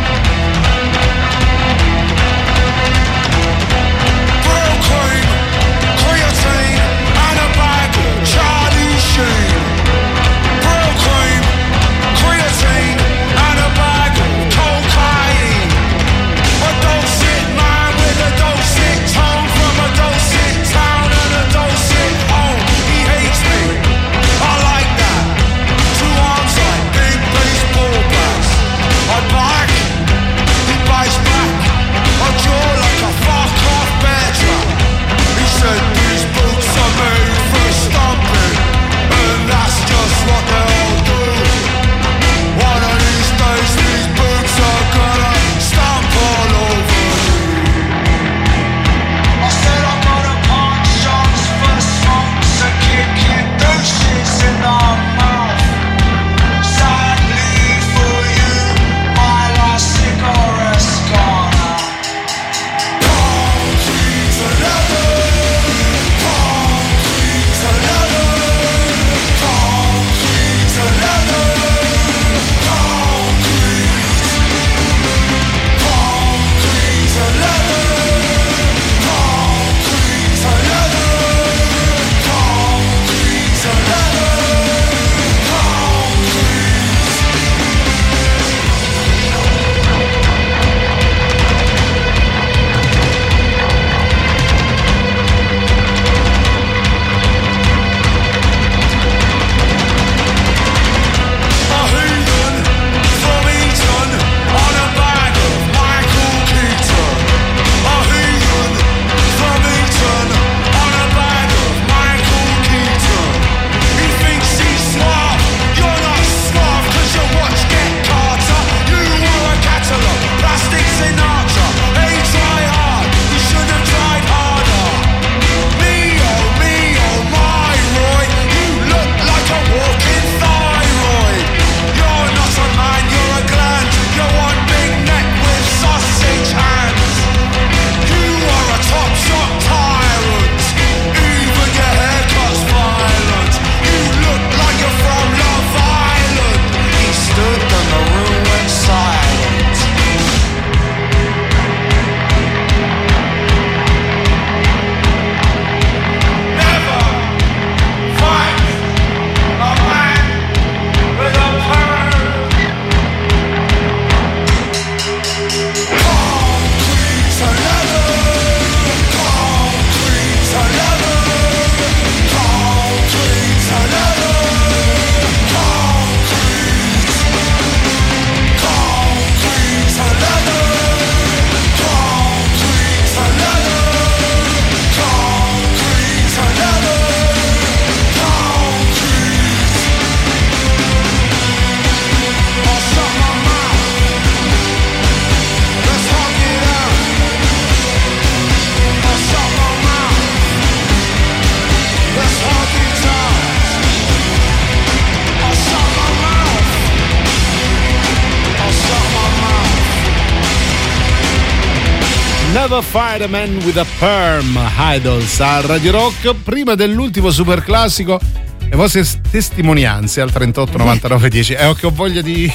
Speaker 3: Never Fight a Man with a Perm Idols a Radio Rock prima dell'ultimo super classico le vostre testimonianze al 38 99 10 eh, che ho voglia di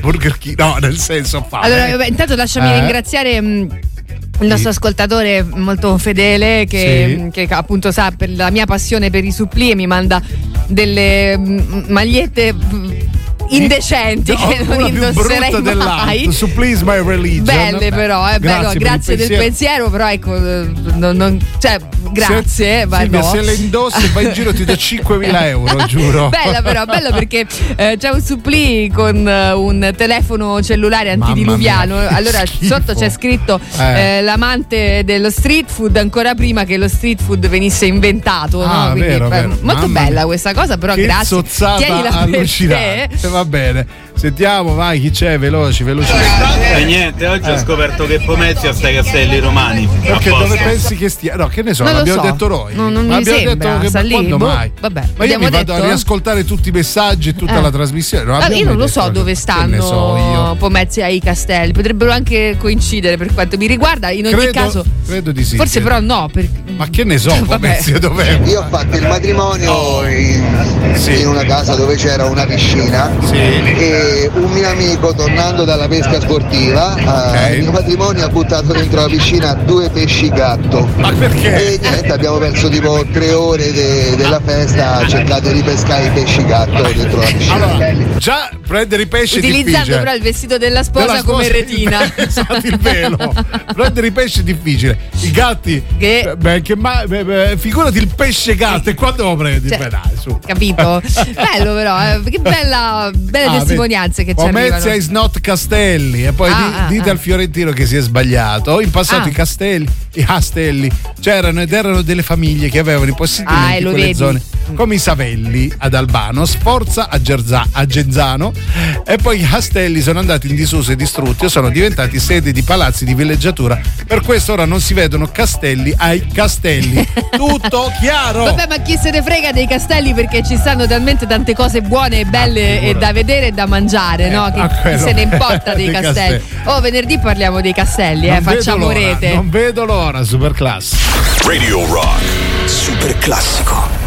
Speaker 3: Burger King. No nel senso fame
Speaker 4: Allora, vabbè, intanto lasciami
Speaker 3: Eh?
Speaker 4: ringraziare mh, il nostro ascoltatore molto fedele che, che appunto sa per la mia passione per i suppli e mi manda delle mh, magliette indecenti
Speaker 3: No,
Speaker 4: che non indosserei mai.
Speaker 3: su Please My Religion
Speaker 4: Belle però, eh, bello,
Speaker 3: per il
Speaker 4: grazie, del pensiero, però ecco, eh, non- non- cioè, grazie,
Speaker 3: se,
Speaker 4: ma
Speaker 3: Silvia,
Speaker 4: no.
Speaker 3: se le indossi vai in giro ti do 5.000 euro giuro
Speaker 4: Bella però, bella perché eh, c'è un suppli con eh, un telefono cellulare antidiluviano. Allora sotto c'è scritto
Speaker 3: Eh.
Speaker 4: eh, l'amante dello street food ancora prima che lo street food venisse inventato.
Speaker 3: Ah,
Speaker 4: no? Quindi,
Speaker 3: vero, vero.
Speaker 4: Molto
Speaker 3: Mamma
Speaker 4: bella
Speaker 3: mia.
Speaker 4: questa cosa, però
Speaker 3: che
Speaker 4: grazie.
Speaker 3: zozzata
Speaker 4: Tienila per te.
Speaker 3: Bene sentiamo vai chi c'è veloci veloci
Speaker 14: E niente, oggi ho
Speaker 3: Eh.
Speaker 14: scoperto che Pomezia sta ai castelli romani.
Speaker 3: perché
Speaker 14: A
Speaker 3: dove pensi che stia? No, che ne so,
Speaker 4: Non
Speaker 3: l'abbiamo
Speaker 4: so.
Speaker 3: detto noi.
Speaker 4: Non- non
Speaker 3: abbiamo
Speaker 4: sembra,
Speaker 3: detto che quando
Speaker 4: boh,
Speaker 3: mai?
Speaker 4: vabbè,
Speaker 3: Ma io mi vado a
Speaker 4: detto?
Speaker 3: riascoltare tutti i messaggi e tutta
Speaker 4: Eh.
Speaker 3: la trasmissione. non
Speaker 4: Allora, io non lo so dove stanno
Speaker 3: so io.
Speaker 4: Pomezia e i castelli, potrebbero anche coincidere per quanto mi riguarda. In ogni
Speaker 3: Credo-
Speaker 4: caso,
Speaker 3: credo di sì.
Speaker 4: forse
Speaker 3: sì.
Speaker 4: però no. per-
Speaker 3: Ma che ne so. Pomezia dov'è?
Speaker 13: Io ho fatto il matrimonio in, in una casa dove c'era una piscina e un mio amico tornando dalla pesca sportiva eh, il mio matrimonio ha buttato dentro la piscina due pesci gatto.
Speaker 3: Ma perché?
Speaker 13: E niente, abbiamo perso tipo tre ore de- della festa a cercare di ripescare i pesci gatto dentro la piscina.
Speaker 3: Allora, già prendere i pesci è
Speaker 4: Utilizzando
Speaker 3: difficile.
Speaker 4: però il vestito della sposa,
Speaker 3: Della
Speaker 4: come
Speaker 3: sposa,
Speaker 4: retina.
Speaker 3: il- esatto, il velo. Prendere i pesci è difficile. I gatti.
Speaker 4: Che-
Speaker 3: Beh, che ma- beh, beh, figurati il pesce gatto e quando lo prendi?
Speaker 4: Cioè,
Speaker 3: Beh, dai, su.
Speaker 4: Capito? Bello però, eh, che bella, belle
Speaker 3: Ah,
Speaker 4: testimonianze che ci
Speaker 3: Pomezia
Speaker 4: arrivano.
Speaker 3: is not Castelli. E poi
Speaker 4: Ah,
Speaker 3: di-
Speaker 4: ah,
Speaker 3: dite
Speaker 4: ah.
Speaker 3: al fiorentino che si è sbagliato. In passato
Speaker 4: Ah.
Speaker 3: i castelli, i castelli c'erano ed erano delle famiglie che avevano i possedimenti
Speaker 4: Ah, e
Speaker 3: in
Speaker 4: lo
Speaker 3: quelle
Speaker 4: vedi.
Speaker 3: zone. Come i Savelli ad Albano, Sforza a, Gerza- a Genzano e poi i castelli sono andati in disuso e distrutti o sono diventati sedi di palazzi di villeggiatura. Per questo ora non si vedono castelli ai castelli. Tutto chiaro?
Speaker 4: Vabbè, ma chi se ne frega dei castelli perché ci stanno talmente tante cose buone e belle e da vedere e da mangiare, no? Che
Speaker 3: ah,
Speaker 4: chi
Speaker 3: quello.
Speaker 4: se ne importa dei,
Speaker 3: Dei
Speaker 4: castelli.
Speaker 3: castelli.
Speaker 4: Oh, venerdì parliamo dei castelli, eh,
Speaker 3: Non vedo
Speaker 4: facciamo
Speaker 3: l'ora,
Speaker 4: rete.
Speaker 3: Non vedo l'ora, super class.
Speaker 2: Radio Rock.
Speaker 1: Super classico.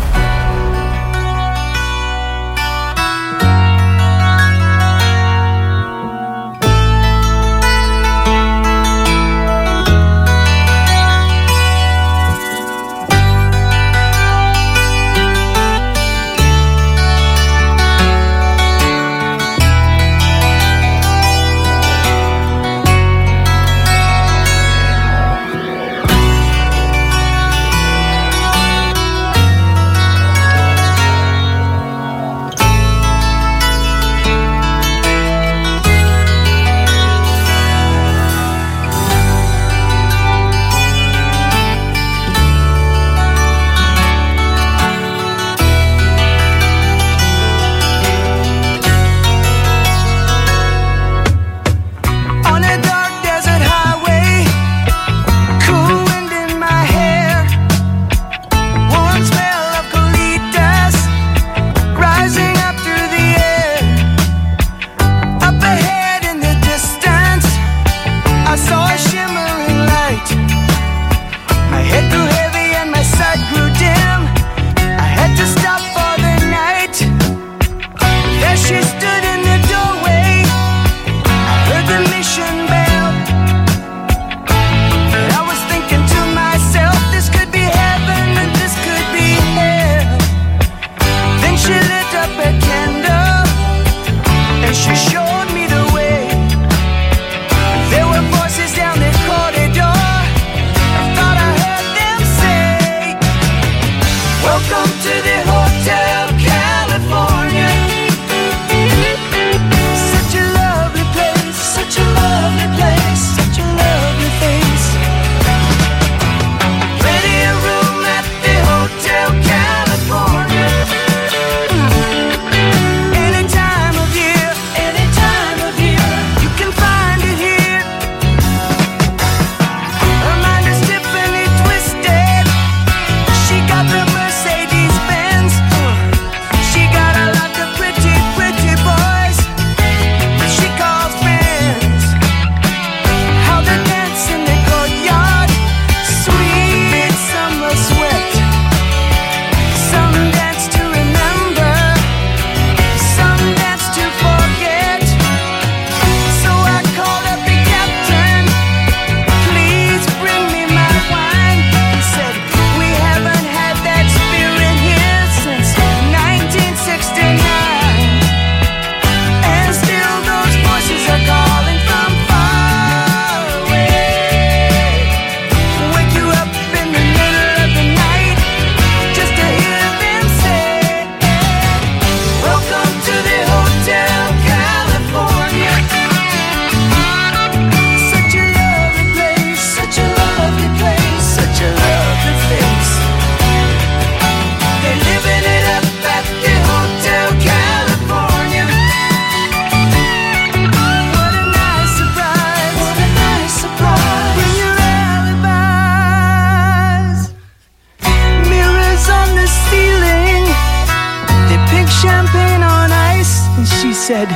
Speaker 15: Said,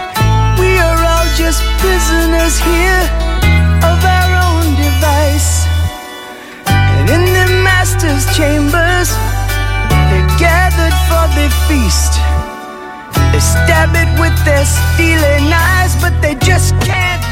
Speaker 15: We are all just prisoners here of our own device. And in the master's chambers, they're gathered for the feast. They stab it with their stealing knives, but they just can't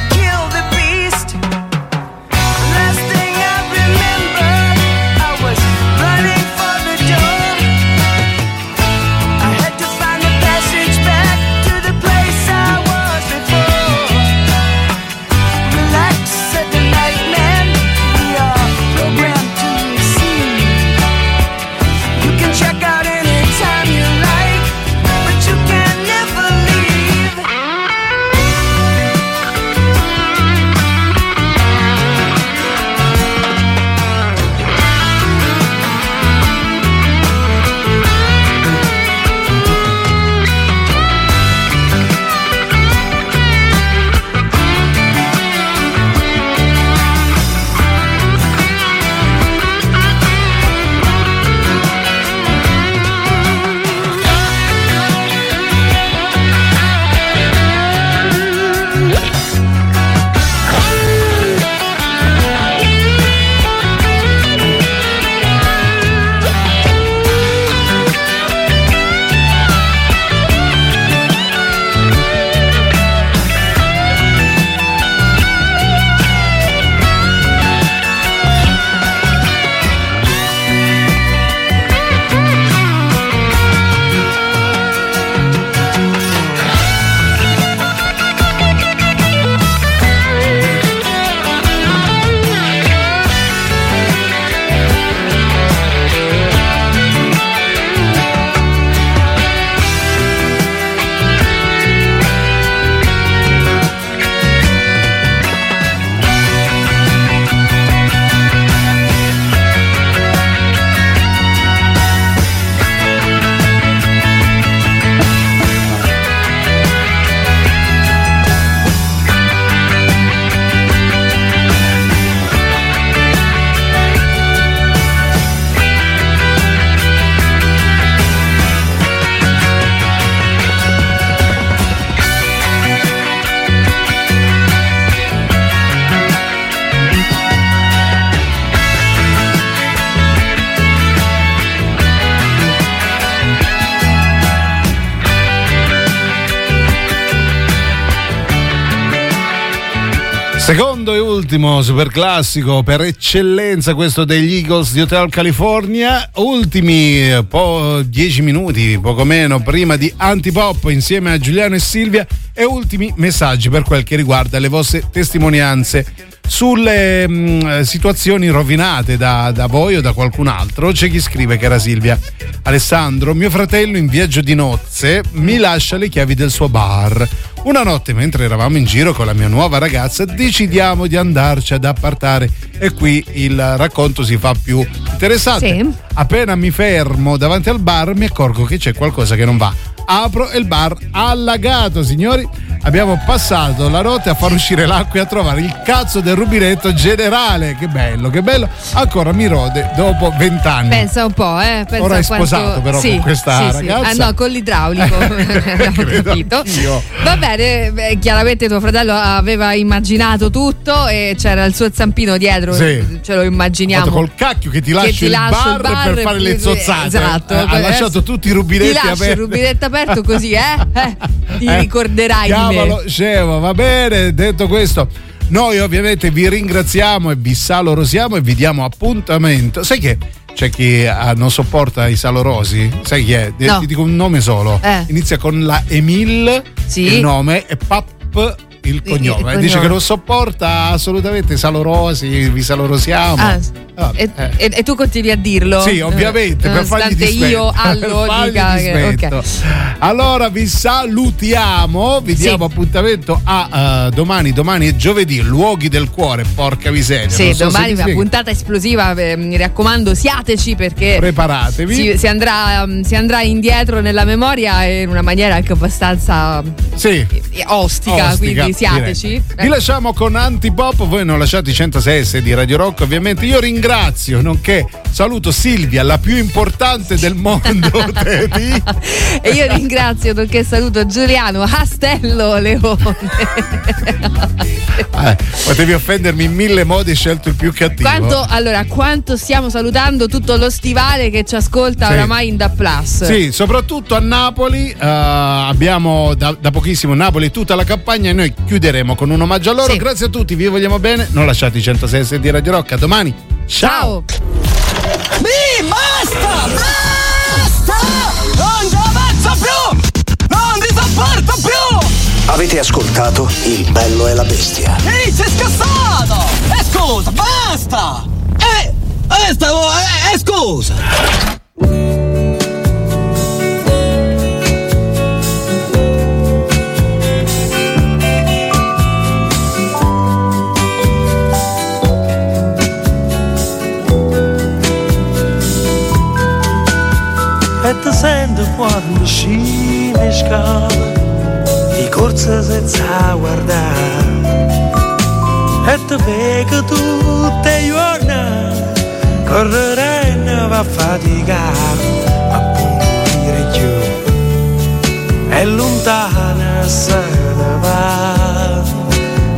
Speaker 3: ultimo super classico per eccellenza questo degli Eagles di Hotel California. Ultimi po- 10 minuti, poco meno, prima di Antipop insieme a Giuliano e Silvia e ultimi messaggi per quel che riguarda le vostre testimonianze sulle mh, situazioni rovinate da, da voi o da qualcun altro. C'è chi scrive, cara Silvia. Alessandro, mio fratello in viaggio di nozze mi lascia le chiavi del suo bar. Una notte, mentre eravamo in giro con la mia nuova ragazza, decidiamo di andarci ad appartare. E qui il racconto si fa più interessante. Appena mi fermo davanti al bar, mi accorgo che c'è qualcosa che non va. Apro e il bar allagato, signori. Abbiamo passato la notte a far uscire l'acqua e a trovare il cazzo del rubinetto generale. Che bello, che bello. Ancora mi rode dopo vent'anni.
Speaker 4: Pensa un po', eh. Pensa
Speaker 3: Ora è
Speaker 4: quanto-
Speaker 3: sposato, però,
Speaker 4: Sì,
Speaker 3: con questa
Speaker 4: sì, sì.
Speaker 3: ragazza.
Speaker 4: Ah, no, con l'idraulico. Abbiamo capito.
Speaker 3: Io.
Speaker 4: Va bene, beh, chiaramente tuo fratello aveva immaginato tutto e c'era il suo zampino dietro.
Speaker 3: Sì.
Speaker 4: Ce lo immaginiamo.
Speaker 3: Fatto col cacchio che ti lascia
Speaker 4: ti
Speaker 3: il,
Speaker 4: lascia
Speaker 3: bar
Speaker 4: il bar
Speaker 3: per fare le zozzate.
Speaker 4: Esatto.
Speaker 3: Eh, ha lasciato tutti i rubinetti
Speaker 4: Ti lascio
Speaker 3: aperti.
Speaker 4: il rubinetto aperto così, eh? Eh, Ti
Speaker 3: Eh,
Speaker 4: ricorderai me.
Speaker 3: scemo, va bene. Detto questo, noi ovviamente vi ringraziamo e vi salorosiamo e vi diamo appuntamento. Sai che c'è chi ah, non sopporta i salorosi? Sai chi è?
Speaker 4: No.
Speaker 3: Ti dico un nome solo.
Speaker 4: Eh.
Speaker 3: Inizia con la Emil,
Speaker 4: Sì.
Speaker 3: il nome, e Pap il cognome.
Speaker 4: il
Speaker 3: Dice
Speaker 4: cognome.
Speaker 3: che non sopporta assolutamente salorosi, vi salorosiamo.
Speaker 4: Ah, e,
Speaker 3: eh.
Speaker 4: e- e tu continui a dirlo?
Speaker 3: Sì, ovviamente,
Speaker 4: Eh,
Speaker 3: per fargli
Speaker 4: nonostante
Speaker 3: dispetto.
Speaker 4: io allo
Speaker 3: Per fargli
Speaker 4: dica che-
Speaker 3: dispetto.
Speaker 4: ok.
Speaker 3: Allora vi salutiamo, vi
Speaker 4: Sì.
Speaker 3: diamo appuntamento a eh, domani, domani è giovedì, luoghi del cuore, porca miseria.
Speaker 4: Sì,
Speaker 3: so
Speaker 4: domani una puntata esplosiva, eh, mi raccomando, siateci perché
Speaker 3: Preparatevi.
Speaker 4: si, si andrà, mm, si andrà indietro nella memoria in una maniera anche abbastanza
Speaker 3: Sì.
Speaker 4: ostica,
Speaker 3: Ostica,
Speaker 4: quindi siateci.
Speaker 3: direi. Vi lasciamo con Antipop, voi non lasciate i 106 di Radio Rock ovviamente. Io ringrazio, nonché saluto Silvia, la più importante del mondo.
Speaker 4: E io ringrazio perché saluto Giuliano Castello Leone.
Speaker 3: Eh, potevi offendermi in mille modi, hai scelto il più cattivo.
Speaker 4: Quanto, allora, quanto stiamo salutando tutto lo stivale che ci ascolta
Speaker 3: Sì.
Speaker 4: oramai in Da Plus.
Speaker 3: Sì, soprattutto a Napoli eh, abbiamo da, da pochissimo Napoli tutta la campagna e noi chiuderemo con un omaggio a loro.
Speaker 4: Sì.
Speaker 3: Grazie a tutti, vi vogliamo bene. Non lasciate i 106 di Radio Rock. A domani. Ciao.
Speaker 15: Mi basta! Basta! Non ci avanzo più! Non ti sopporto più!
Speaker 1: Avete ascoltato Il bello e la bestia.
Speaker 15: Ehi, sei scassato! E scusa, basta! Eh, eh, stavo, eh, eh, scusa!
Speaker 16: Sento quando scende in scala di corsa senza guardare. E ti vedo tutte le giorni correre e ne va a faticare ma punto dire giù. È lontana se ne va.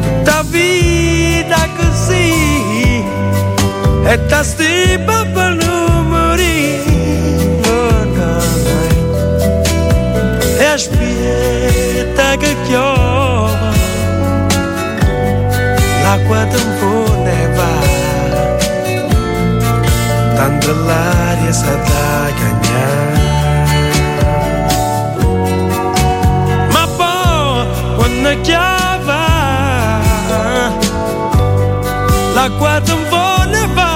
Speaker 16: Tutta vita così e ta stipa l'acqua tempo ne va. Tanto l'aria sa da cagnare ma poi quando chiava l'acqua tempo ne va.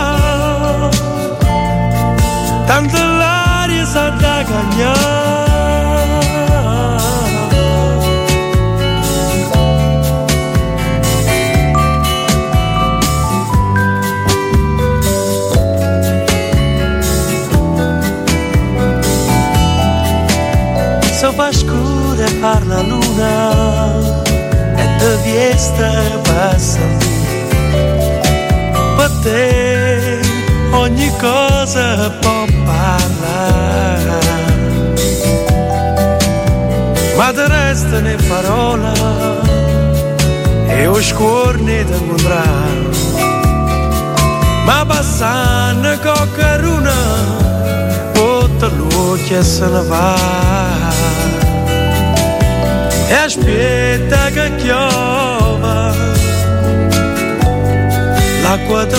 Speaker 16: Tanto parla luna e te viesta passa per te ogni cosa può parlare ma te resta ne parola e o scorne te incontrare ma passando coccaruna tutta luce se ne va e aspetta che piova l'acqua te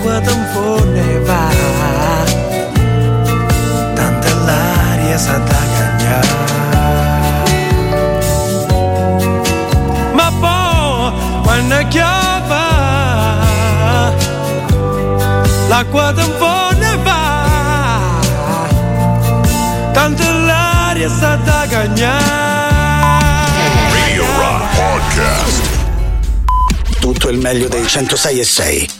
Speaker 16: l'acqua tempo ne va tanta l'aria sa da cagnare ma poi quando chiava l'acqua tempo ne va tanto l'aria sa da cagnare
Speaker 2: Radio Rock Podcast.
Speaker 1: Tutto il meglio dei 106 e 6.